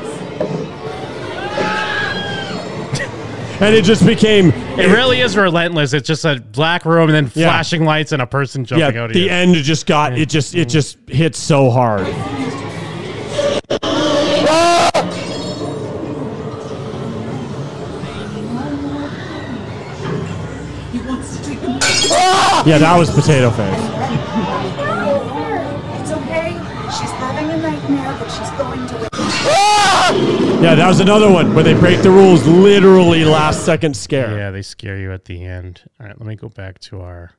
and it just became It really is relentless. It's just a black room and then Yeah. flashing lights and a person jumping yeah. out of The you. end just got it. Just it just hit so hard. Yeah, that was potato face. It's okay. She's having a nightmare, but she's going to Yeah, that was another one where they break the rules. Literally last second scare. Yeah, they scare you at the end. All right, let me go back to our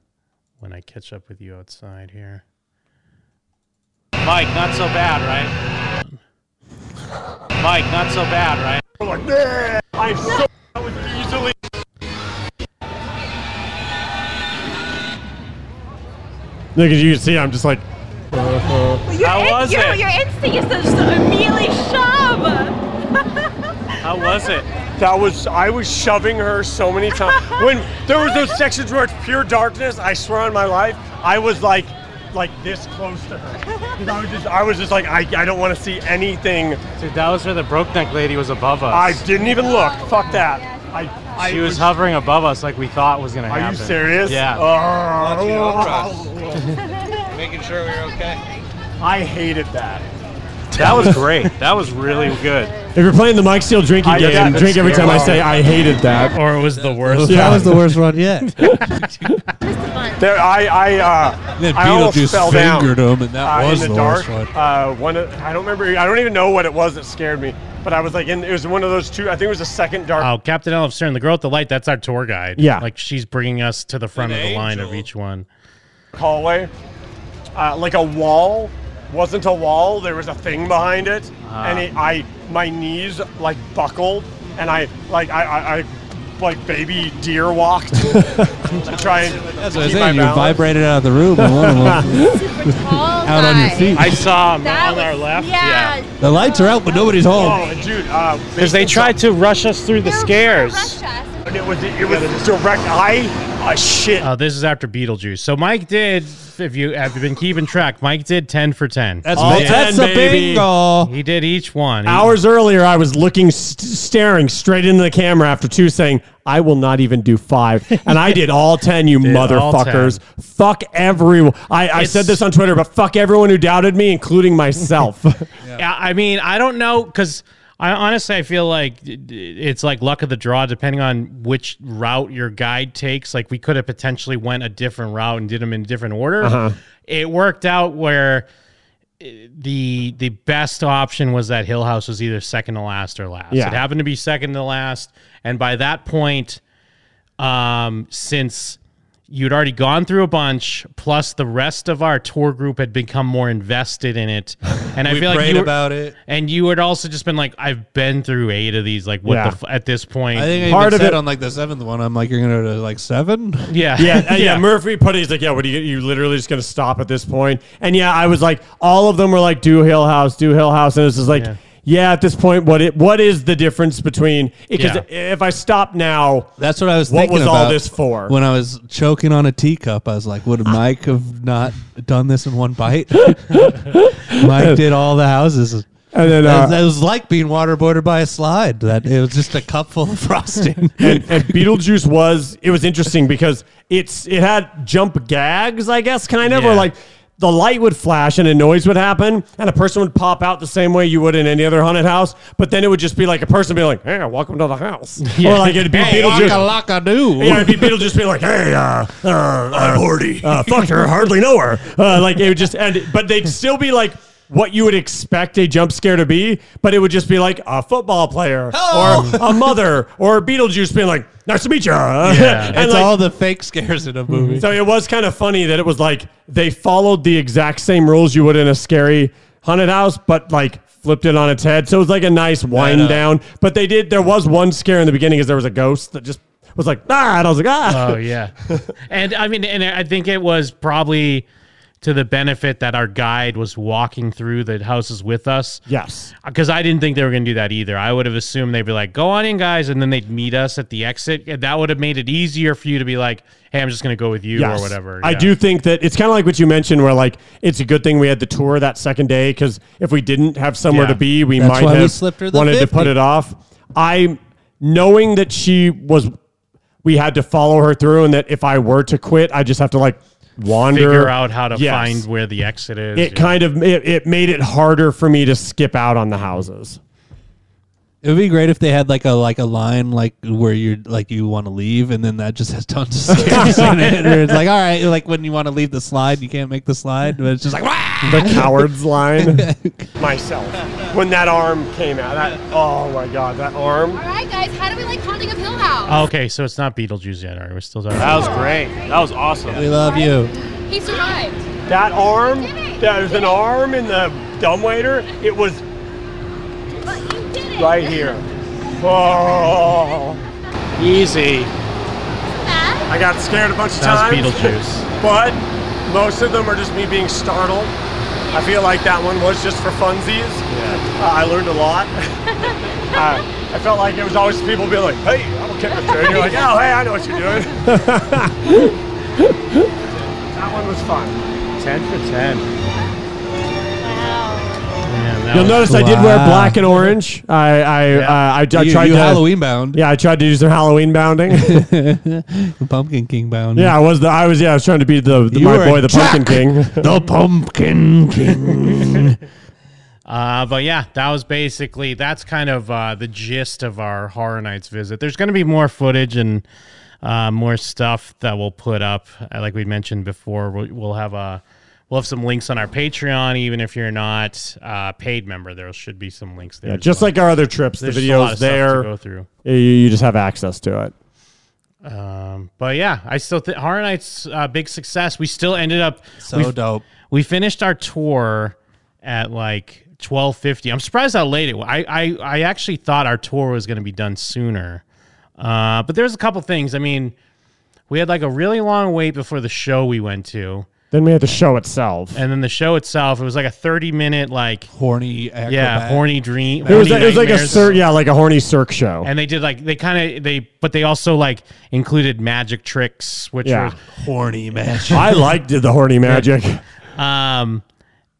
when I catch up with you outside here. Mike, not so bad, right? Mike, not so bad, right? I'm so I was easily. Look as you can see, I'm just like. Your How in- was your, it? Your instinct is to just immediately shove. How was it? That was I was shoving her so many times. when there was those sections where it's pure darkness, I swear on my life, I was like like this close to her. 'Cause I was just I was just like I, I don't want to see anything. Dude, that was where the broke neck lady was above us. I didn't even look. Fuck that. I, I she was, hovering above us like we thought was gonna Are happen. you serious? Yeah. Oh. Making sure we are okay. I hated that. That was great. That was really good. If you're playing the Mike Steele drinking I- game, yeah, drink every time I say I hated that. Or it was the worst. Yeah. That was the worst one yet. There, I, I, uh, Then I almost Beetlejuice fell down. fingered him, and that uh, was in the the worst dark. one. Uh, one, of- I don't remember. I don't even know what it was that scared me. But I was like, in, it was one of those two. I think it was the second dark. Oh, Captain Olive Stern, the girl with the light, that's our tour guide. Yeah. Like she's bringing us to the front of the line of each one. hallway, uh, like a wall wasn't a wall. There was a thing behind it, Ah. and it, I my knees like buckled, and I like I, I, I like baby deer walked to try and That's what I keep was my saying. You balance. vibrated out of the room, and one of them out on your feet. I saw him That on our left. yeah. The lights are out, but nobody's home. Oh, dude, uh, Because they tried to rush us through the They're scares. gonna rush us. And it was it was direct. I uh, shit. Oh, this is after Beetlejuice. So Mike did. If you have been keeping track, Mike did ten for ten. That's He all 10, That's a baby. bingo. He did each one. He- Hours earlier, I was looking, st- staring straight into the camera after two, saying, "I will not even do five. and I did all ten. You Did all motherfuckers! Fuck everyone. I, I said this on Twitter, but fuck everyone who doubted me, including myself. Yeah, I mean, I don't know because I honestly I feel like it's like luck of the draw depending on which route your guide takes. Like we could have potentially went a different route and did them in a different order. Uh-huh. It worked out where uh, the the best option was that Hill House was either second to last or last. Yeah. It happened to be second to last, and by that point, um, since you'd already gone through a bunch, plus the rest of our tour group had become more invested in it, and I feel like you were- about it. and you had also just been like, I've been through eight of these. Like, what Yeah. the f- at this point? I think I Part even of said it- on like the seventh one, I'm like, you're gonna go to like seven. yeah, yeah, uh, yeah. Murphy put it. He's like, yeah. What do you? You literally just gonna stop at this point? And yeah, I was like, all of them were like, do Hill House, do Hill House, and it's just like. Yeah. Yeah. at this point, what it what is the difference between because if I stop now, That's what I was What thinking was all about this for? When I was choking on a teacup, I was like, would Mike have not done this in one bite? Mike did all the houses. And then, it, uh, was, it was like being waterboarded by a slide. That it was just a cup full of frosting. and, and Beetlejuice was it was interesting because it's it had jump gags, I guess, kind of, or Yeah. like the light would flash and a noise would happen, and a person would pop out the same way you would in any other haunted house. But then it would just be like a person being like, "Hey, welcome to the house," Yeah. or like it'd be Hey, Beetlejuice. waka laka do. Yeah, it'd be Beetlejuice being like, "Hey, uh, uh, I'm Horty. Uh, fuck her, hardly know her." Uh, like it would just, end, but they'd still be like what you would expect a jump scare to be, but it would just be like a football player Hello. or a mother or Beetlejuice being like, "Nice to meet you." Yeah. and it's like, all the fake scares in a movie. so it was kind of funny that it was like they followed the exact same rules you would in a scary haunted house, but like flipped it on its head. So it was like a nice wind down. But they did. There was one scare in the beginning because there was a ghost that just was like ah, and I was like ah. Oh yeah, and I mean, and I think it was probably to the benefit that our guide was walking through the houses with us. Yes. Because I didn't think they were going to do that either. I would have assumed they'd be like, "Go on in, guys," and then they'd meet us at the exit. And that would have made it easier for you to be like, "Hey, I'm just going to go with you Yes. or whatever." I do think that it's kind of like what you mentioned, where like it's a good thing we had the tour that second day because if we didn't have somewhere Yeah. to be, we That's might why we have slipped her the wanted to put it off. I knowing that she was, we had to follow her through, and that if I were to quit, I just have to like wander, figure out how to Yes. find where the exit is. It kind of it, it made it harder for me to skip out on the houses. It would be great if they had like a like a line like where you're like you want to leave, and then that just has tons of scares in it. Where it's like, all right, like when you want to leave the slide, you can't make the slide, but it's just like, "Wah!" The coward's line. Myself, when that arm came out, that oh my god, that arm. All right, guys, how do we like Haunting of Hill House? Oh, okay, so it's not Beetlejuice yet. All right, we're still talking. That was great. That was awesome. we love you. He survived. That arm, there's an arm in the dumbwaiter. It was But you did it right here. Oh, easy. I got scared a bunch of times. Beetlejuice. But most of them are just me being startled. I feel like that one was just for funsies. Yeah. Uh, I learned a lot. uh, I felt like it was always people being like, hey, I'm a character. And you're like, oh, hey, I know what you're doing. that one was fun. 10 for 10. Yeah, that You'll was- notice I did wear Wow. black and orange. I I uh, I, I You, tried you to Halloween bound, Yeah, I tried to do some Halloween bounding. The pumpkin King bound. yeah, I was the I was yeah I was trying to be the, the You my were boy the Pumpkin Jack, King. the Pumpkin King. Uh, but yeah, that was basically that's kind of uh, the gist of our Horror Nights visit. There's going to be more footage and uh, more stuff that we'll put up. Uh, Like we mentioned before, we'll, we'll have a we'll have some links on our Patreon. Even if you're not a paid member, there should be some links there. Yeah, just well. like our other trips, There's the just a lot videos to there. go through. You, you just have access to it. Um, but yeah, I still think Horror Nights uh, big success. We still ended up So we- dope. We finished our tour at like twelve fifty. I'm surprised how late it was. I I, I actually thought our tour was going to be done sooner, uh, but there's a couple things. I mean, we had like a really long wait before the show we went to. Then we had the show itself. and then the show itself. It was like a thirty minute like horny yeah horny dream. It was, horny it was like a nightmares. cir- yeah, like a horny Cirque show. And they did like they kind of they, but they also like included magic tricks, which Yeah. was horny magic. I liked the horny magic. Um,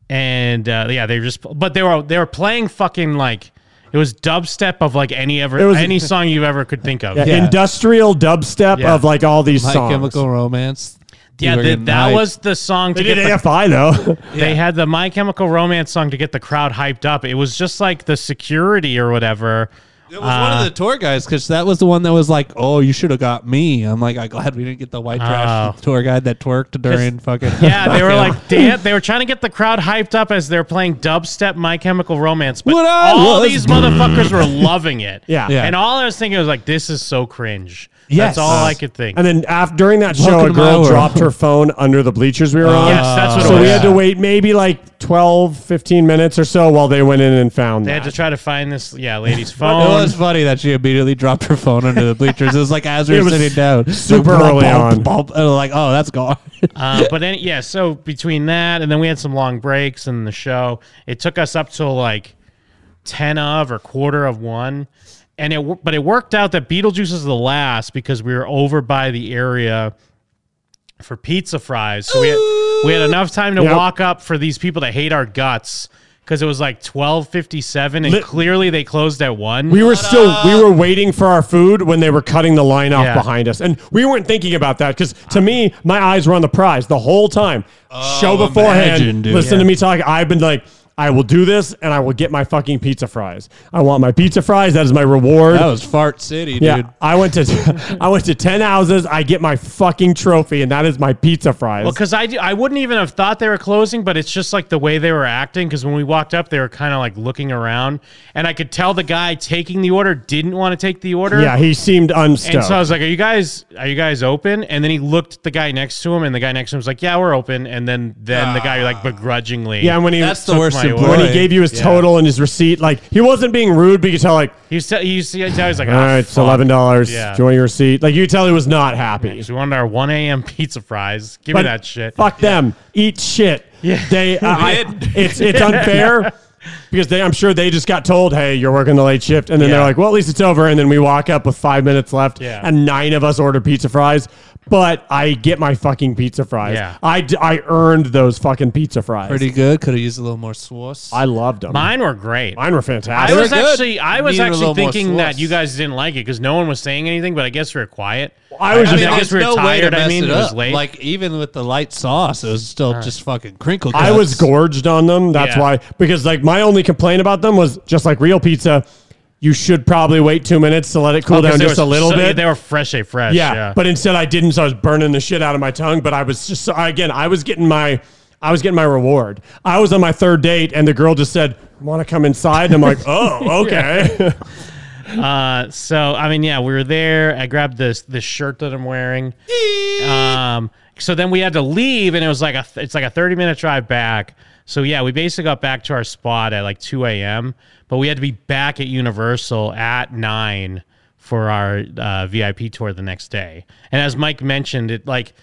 and uh, yeah, they were just, but they were they were playing fucking like it was dubstep of like any ever It was- any song you ever could think of. Yeah, industrial dubstep Yeah. of like all these My songs. Chemical Romance. Yeah, the, that hyped. was the song. They to did get the- AFI though. They had the My Chemical Romance song to get the crowd hyped up. It was just like the security or whatever. It was one of uh, the tour guys because that was the one that was like, "Oh, you should have got me." I'm like, I'm glad we didn't get the white oh. trash Oh. tour guide that twerked during fucking. Yeah, they were like dan- they were trying to get the crowd hyped up as they're playing dubstep My Chemical Romance, but all these motherfuckers were loving it. Yeah. Yeah. and all I was thinking was like, this is so cringe. Yes. That's all I could think. And then after during that show, Welcome a girl world. dropped her phone under the bleachers we were on. Yes, that's what it so we had to wait maybe like 12, 15 minutes or so while they went in and found They that. had to try to find this, yeah, lady's phone. It was funny that she immediately dropped her phone under the bleachers. It was like as we It were was sitting down, super Like, early bump, on. bump, and like, oh, that's gone. uh, but then, yeah, so between that and then we had some long breaks and the show, it took us up till like 10 of or quarter of one. And it, but it worked out that Beetlejuice is the last because we were over by the area for pizza fries. So we had, we had enough time to Yep. walk up for these people that hate our guts because it was like 1257 and Lit- clearly they closed at one. we were still we were waiting for our food when they were cutting the line off Yeah. behind us, and we weren't thinking about that because to me, my eyes were on the prize the whole time. show oh, beforehand, imagine, dude. listen Yeah. to me talk. I've been like, I will do this, and I will get my fucking pizza fries. I want my pizza fries. That is my reward. That was Fart City, dude. Yeah, I went to I went to ten houses. I get my fucking trophy, and that is my pizza fries. Well, because I I wouldn't even have thought they were closing, but it's just like the way they were acting. Because when we walked up, they were kind of like looking around, and I could tell the guy taking the order didn't want to take the order. yeah, he seemed unstoked. And so I was like, "Are you guys are you guys open?" And then he looked at the guy next to him, and the guy next to him was like, "Yeah, we're open." And then then the guy like ah. begrudgingly, yeah, and when he That's the took worst when he gave you his Yeah. total and his receipt, like he wasn't being rude, but you could tell like, he was, he to he was like, all "Ah, it's eleven dollars. Yeah. Want your receipt? Like you could tell he was not happy. Because we wanted our 1 a.m. pizza fries. Give me that shit. Fuck them. Eat shit. Yeah. They. Uh, I, it's it's unfair because they. I'm sure they just got told, "Hey, you're working the late shift," and then they're Yeah. like, "Well, at least it's over." And then we walk up with five minutes left, Yeah. and nine of us order pizza fries. But I get my fucking pizza fries. Yeah. I, d- I earned those fucking pizza fries. Pretty good. Could have used a little more sauce. I loved them. Mine were great. Mine were fantastic. I fantastic. was good. actually I was Needed a actually little more thinking that sauce. you guys didn't like it because no one was saying anything, but I guess we were quiet. I was I, just- mean, I guess we were no way to tired. I mess mean, it it was up. late. Like even with the light sauce, it was still just fucking crinkle. I cuts. was gorged on them. That's Yeah. why. Because like my only complaint about them was just like real pizza. You should probably wait two minutes to let it cool Oh, down just were a little so- bit. They were fresh, a fresh. yeah, Yeah, but instead I didn't, so I was burning the shit out of my tongue. But I was just so, again, I was getting my, I was getting my reward. I was on my third date, and the girl just said, "Want to come inside?" And I'm like, "Oh, okay." Uh, so I mean, yeah, we were there. I grabbed this this shirt that I'm wearing. Um, so then we had to leave, and it was like a it's like a 30 minute drive back. So yeah, we basically got back to our spot at like 2 a.m. But we had to be back at Universal at nine for our uh, VIP tour the next day. And as Mike mentioned, it like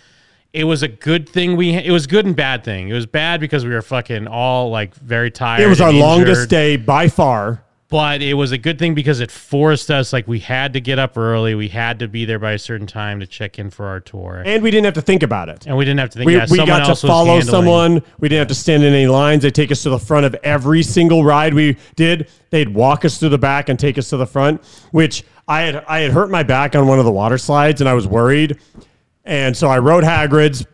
it was a good thing we it was good and bad thing. It was bad because we were fucking all like very tired. it was our and longest day by far. But it was a good thing because it forced us, like, we had to get up early. We had to be there by a certain time to check in for our tour. And we didn't have to think about it. And we didn't have to think, we, yeah, we got to follow someone. We didn't have to stand in any lines. They take us to the front of every single ride we did. They'd walk us through the back and take us to the front. Which I had I had hurt my back on one of the water slides and I was worried, and so I rode Hagrid's.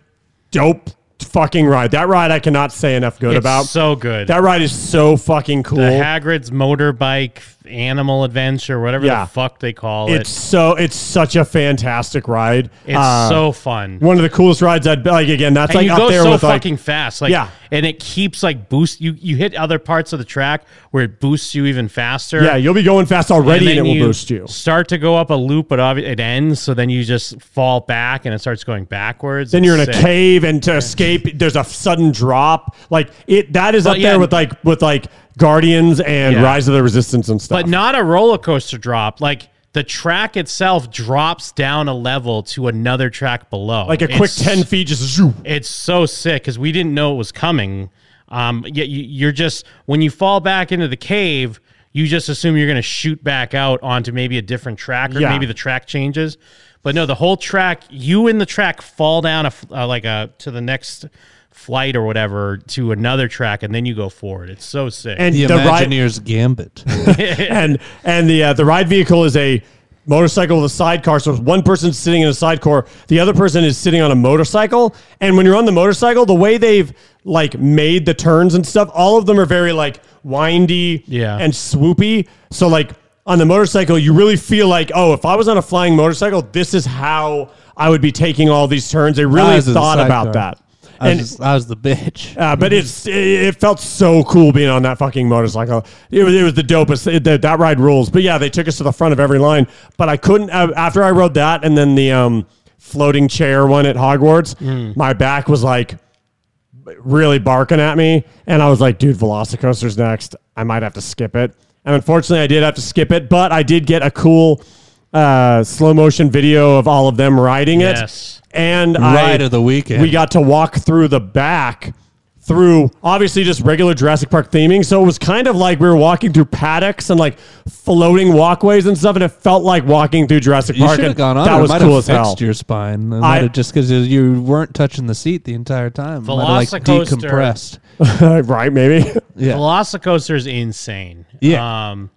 Dope fucking ride. That ride I cannot say enough good It's about. so good. That ride is so fucking cool. The Hagrid's motorbike animal adventure, whatever Yeah. the fuck they call It's it. It's so it's such a fantastic ride. It's Uh, so fun. One of the coolest rides I'd like again. That's and like you up go there so with like fucking fast, like Yeah. and it keeps like boost you. You hit other parts of the track where it boosts you even faster. yeah. You'll be going fast already, and, then it will boost you. Start to go up a loop, but it ends. So then you just fall back, and it starts going backwards. Then you're in a cave, and to escape, there's a sudden drop. Like it, that is But up yeah. there with like with like Guardians and Yeah. Rise of the Resistance and stuff. but not a roller coaster drop. Like the track itself drops down a level to another track below. Like a quick It's- 10 feet, just zoom. It's so sick because we didn't know it was coming. Um, yet you, you're just when you fall back into the cave, you just assume you're going to shoot back out onto maybe a different track or Yeah. maybe the track changes. But no, the whole track, you and the track fall down a, uh, like a to the next flight or whatever to another track, and then you go forward. It's so sick. And the, the ride- Imagineer's Gambit. and and the uh, the ride vehicle is a motorcycle with a sidecar. So one person's sitting in a sidecar, the other person is sitting on a motorcycle. And when you're on the motorcycle, the way they've like made the turns and stuff, all of them are very like windy Yeah. and swoopy. So like on the motorcycle, you really feel like, oh, if I was on a flying motorcycle, this is how I would be taking all these turns. They really was thought about sidecar. that. I was, just- I was the bitch. uh, but it's it, it felt so cool being on that fucking motorcycle. It was it was the dopest. It, that, that ride rules. But yeah, they took us to the front of every line. But I couldn't uh, after I rode that and then the um, floating chair one at Hogwarts. Mm. My back was like really barking at me, and I was like, dude, Velocicoaster's next. I might have to skip it. And unfortunately, I did have to skip it. But I did get a cool uh, slow motion video of all of them riding it. Yes. And I, Ride of the weekend. We got to walk through the back through obviously just regular Jurassic Park theming. So it was kind of like we were walking through paddocks and like floating walkways and stuff, and it felt like walking through Jurassic You Park. should have and gone on. That it was might cool have as hell. fixed your spine. It I- have just because you weren't touching the seat the entire time. It might have, like Velocicoaster. decompressed. right? Maybe. Yeah. Velocicoaster is insane. Yeah. Um,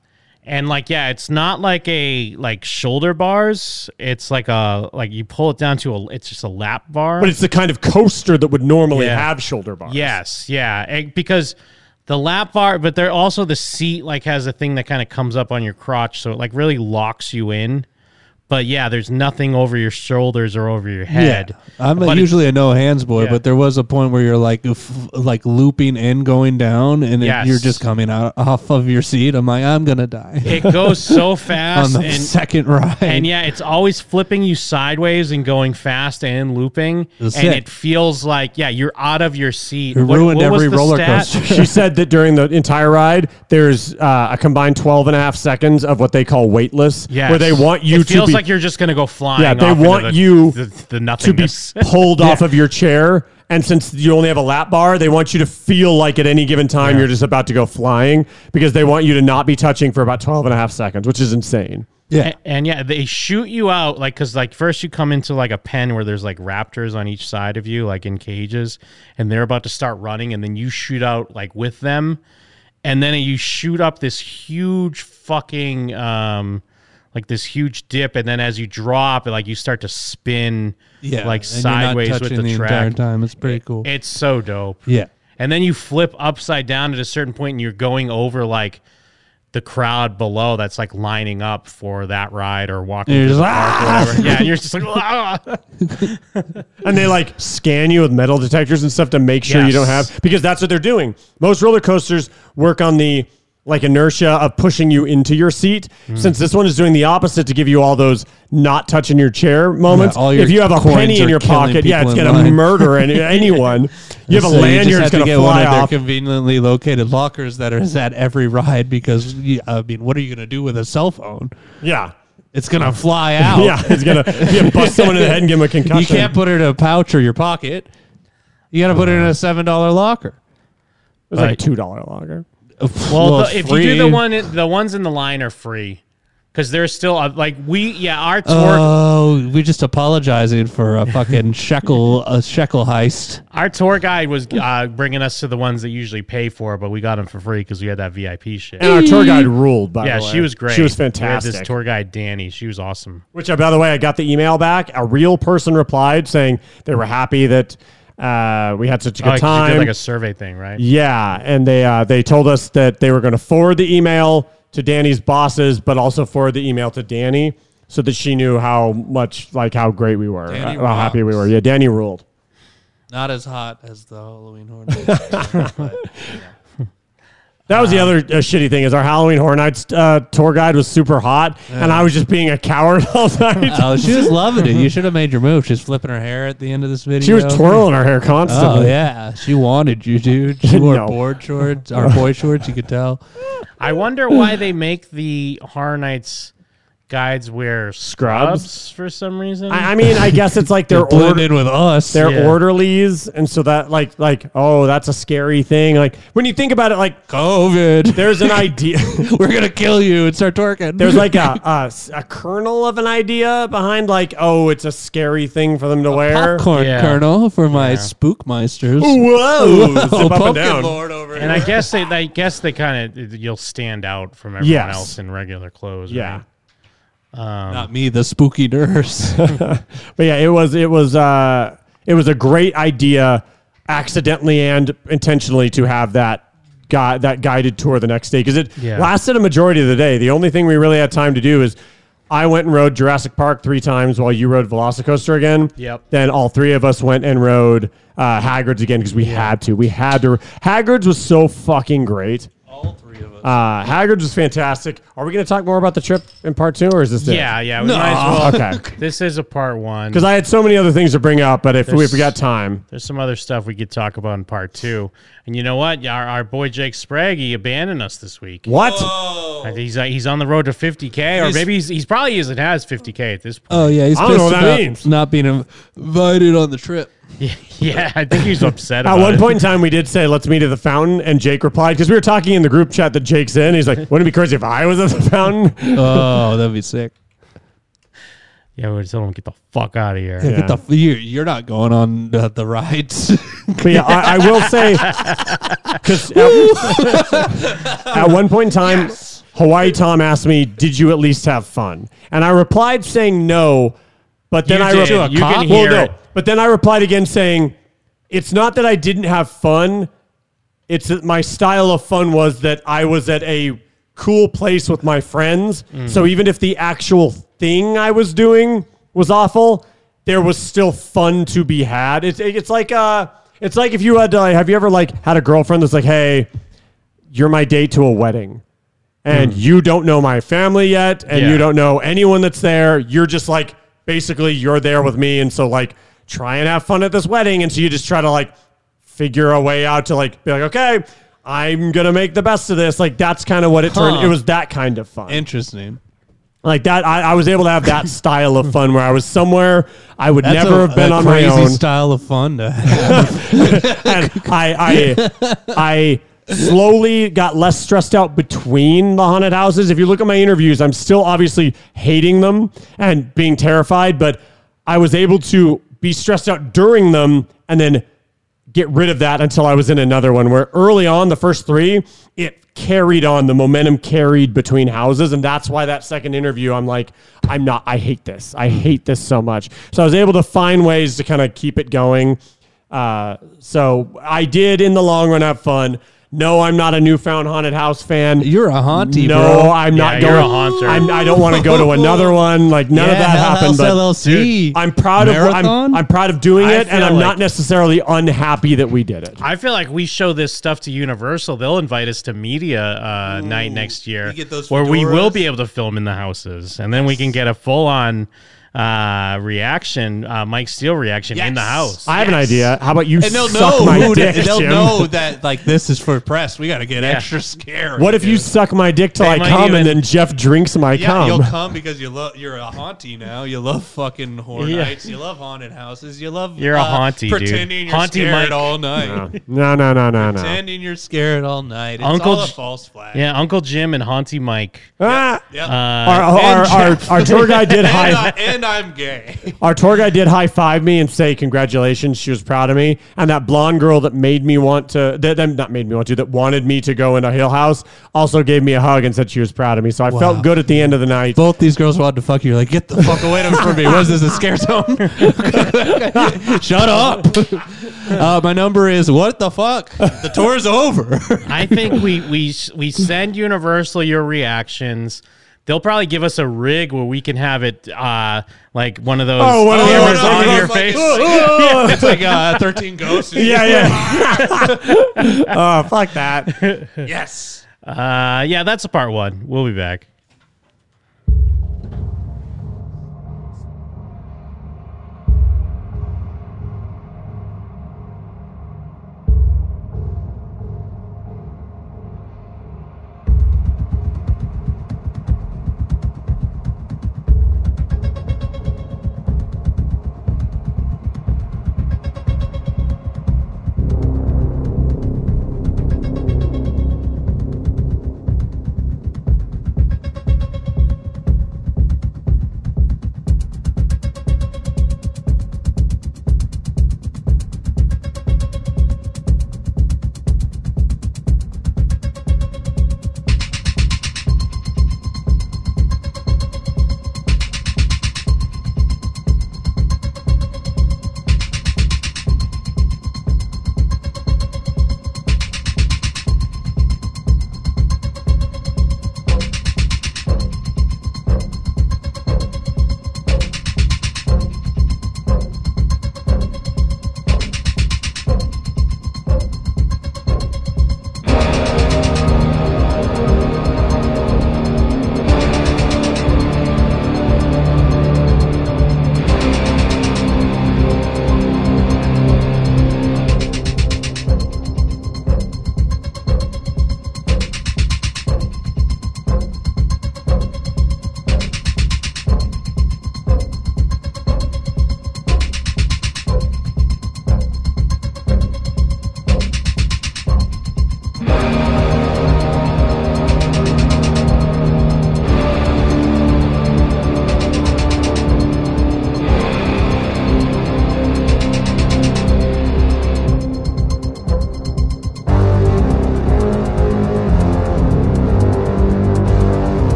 and like, yeah, it's not like a like shoulder bars. It's like a like you pull it down to a. It's just a lap bar. But it's the kind of coaster that would normally Yeah. have shoulder bars. Yes, yeah, and because the lap bar, but there also the seat like has a thing that kind of comes up on your crotch, so it like really locks you in. But yeah, there's nothing over your shoulders or over your head. Yeah. I'm But usually a no hands boy, Yeah. but there was a point where you're like f- like looping and going down, and then Yes. you're just coming out off of your seat. I'm like, I'm gonna die. it goes so fast on the and second ride. and yeah, it's always flipping you sideways and going fast and looping, It's and sick. it feels like yeah, you're out of your seat. It ruined was every roller stat? coaster. she said that during the entire ride, there's uh, a combined 12 and a half seconds of what they call weightless, Yes. where they want you It to feels be. Like you're just gonna go flying. yeah, they off want the- you the, the to be nothingness. pulled off of your chair. And since you only have a lap bar, they want you to feel like at any given time Yeah. you're just about to go flying because they want you to not be touching for about 12 and a half seconds, which is insane. yeah, And, and yeah, they shoot you out like because like first you come into like a pen where there's like raptors on each side of you, like in cages, and they're about to start running, and then you shoot out like with them, and then you shoot up this huge fucking um like this huge dip, and then as you drop, like you start to spin yeah, like and you're not sideways with the, the track. entire time. It's pretty cool. It's so dope. yeah, And then you flip upside down at a certain point and you're going over like the crowd below that's like lining up for that ride or walking you're just, park or "Ah!" Yeah, and you're just like, "Ah!" and they like scan you with metal detectors and stuff to make sure you don't have because that's what they're doing. Most roller coasters work on the like inertia of pushing you into your seat. Mm. Since this one is doing the opposite to give you all those not touching your chair moments. all your if you have a penny in your pocket, yeah, it's going to murder any, anyone. You have So a lanyard, it's going to get one fly of their off. conveniently located lockers that are at every ride because I mean, what are you gonna do with a cell phone? Yeah. It's gonna fly out. Yeah, it's gonna yeah, bust someone in the head and give them a concussion. You can't put it in a pouch or your pocket. You got to put it in a seven dollar locker. It was like a two dollar locker. Well, the, if you do the one, the ones in the line are free because they're still uh, like we, yeah, our tour, Oh, we're just apologizing for a fucking shekel a shekel heist. our tour guide was uh, bringing us to the ones that usually pay for, but we got them for free because we had that VIP shit. And our tour guide ruled, by yeah, the way. she was great. She was We had this tour guide, Danny. She was awesome. Which, uh, by the way, I got the email back. A real person replied saying they were happy that uh, we had such a Oh, good 'cause you time. did like a survey thing, right? yeah, and they uh, they told us that they were going to forward the email to Danny's bosses, but also forward the email to Danny so that she knew how much like how great we were, Danny uh, how happy we were. Yeah, Danny ruled. Not as hot as the Halloween Hornet. but, That was the other uh, shitty thing is our Halloween Horror Nights uh, tour guide was super hot, and I was just being a coward all night. oh, she was loving it. You should have made your move. She's flipping her hair at the end of this video. She was twirling her hair constantly. Oh yeah, she wanted you, dude. She wore No. board shorts or boy shorts. You could tell. I wonder why they make the Horror Nights guides wear Scrubs? scrubs, for some reason. I, I mean, I guess it's like they're blend order- in with us. They're Yeah. orderlies, and so that like like oh, that's a scary thing. Like when you think about it, like COVID. there's an idea. We're gonna kill you and start twerking. There's like a, a s- a kernel of an idea behind like oh, it's a scary thing for them to wear. popcorn Yeah. kernel for my spookmeisters. Whoa, zip up and down. lord over and here. I guess they, I guess they kind of you'll stand out from everyone Yes. else in regular clothes. Yeah. right? Um, Not me, the spooky nurse. but yeah, it was it was uh it was a great idea, accidentally and intentionally to have that guy that guided tour the next day because it Yeah. lasted a majority of the day. The only thing we really had time to do is I went and rode Jurassic Park three times while you rode Velocicoaster again. Yep. Then all three of us went and rode uh, Hagrid's again because we had to. We had to. Hagrid's was so fucking great. All three of us. Uh, Hagrid's was fantastic. Are we going to talk more about the trip in part two, or is this it? yeah, yeah. We might as well. Okay. This is a part one Because I had so many other things to bring up, but if we, There's- if we got time, There's some other stuff we could talk about in part two. And you know what? Our, our boy Jake Sprague, he abandoned us this week. what? I think he's uh, he's on the road to 50k, or He's- maybe he's he's probably isn't has 50k at this point. Oh yeah, he's I don't know pissed what that about means. not being invited on the trip. yeah, I think he's upset. At one it. point in time, we did say, let's meet at the fountain. And Jake replied, because we were talking in the group chat that Jake's in. He's like, wouldn't it be crazy if I was at the fountain? Oh, that'd be sick. yeah, we were telling him get the fuck out of here. Yeah, Get the f- you, you're not going on the, the rides. But yeah, I, I will say, because at, at one point in time, Hawaii Tom asked me, did you at least have fun? And I replied saying no. But then You I did. replied, You can well, hear no. it. But then I replied again saying, it's not that I didn't have fun. It's that my style of fun was that I was at a cool place with my friends. So even if the actual thing I was doing was awful, there was still fun to be had. It's it's like uh it's like if you had uh, have you ever like had a girlfriend that's like, "Hey, you're my date to a wedding." And you don't know my family yet and Yeah. you don't know anyone that's there. You're just like basically you're there with me and so like try and have fun at this wedding and so you just try to like figure a way out to like be like, okay, I'm gonna make the best of this. Like that's kind of what it turned. Huh. It was that kind of fun. Interesting. like that, I, I was able to have that style of fun where I was somewhere I would That's never a, have been a on my crazy own. style of fun to have. and I, I, I slowly got less stressed out between the haunted houses. If you look at my interviews, I'm still obviously hating them and being terrified, but I was able to be stressed out during them and then get rid of that until I was in another one where early on, the first three, it carried on. The momentum carried between houses. And that's why that second interview, I'm like, I'm not, I hate this. I hate this so much. So I was able to find ways to kind of keep it going. Uh, so I did in the long run have fun. No, I'm not a newfound haunted house fan. You're a haunty, no, bro. I'm not Yeah, going. you're a haunter. I'm, I don't want to go to another one. Like none of Yeah, that Hell happened. House But LLC. dude, I'm proud of. I'm, I'm proud of doing I it, and feel I'm like- not necessarily unhappy that we did it. I feel like we show this stuff to Universal. They'll invite us to media uh, night next year, You get those where we will fedoras? be able to film in the houses, and then we can get a full on uh, reaction, uh, Mike Steele reaction in the house. I have an idea. How about you and they'll suck know my who to- they'll Jim? know that like this is for press. We got to get Yeah. extra scary. What if you suck my dick till They I come, even- and then Jeff drinks my Yeah, cum? you'll come because you love. You're a haunty now. You love fucking horror Yeah. nights. You love haunted houses. You love. You're a uh, haunty, dude. Pretending you're Haunty scared Mike. all night. No, no, no, no, no. Pretending you're scared all night. It's Uncle all a J- false flag. Yeah, Uncle Jim and Haunty Mike. Ah! Yep. Uh, Our, our, our, our tour guide did and, high. And I'm gay. Our tour guide did high five me and say congratulations. She was proud of me. And that blonde girl that made me want to, that, that not made me want to, that wanted me to go into Hill House, also gave me a hug and said she was proud of me. So I Wow. felt good at the end of the night. Both these girls wanted to fuck you. You're like, get the fuck away from me. What is this, a scare zone? Shut up. Uh, my number is what the fuck? The tour's over. I think we we we send Universal your reactions. They'll probably give us a rig where we can have it uh, like one of those Oh, one of those- cameras on your like- face. Yeah. it's like uh, 13 ghosts. Yeah, yeah. oh, fuck that. yes. Uh, yeah, that's a part one. We'll be back.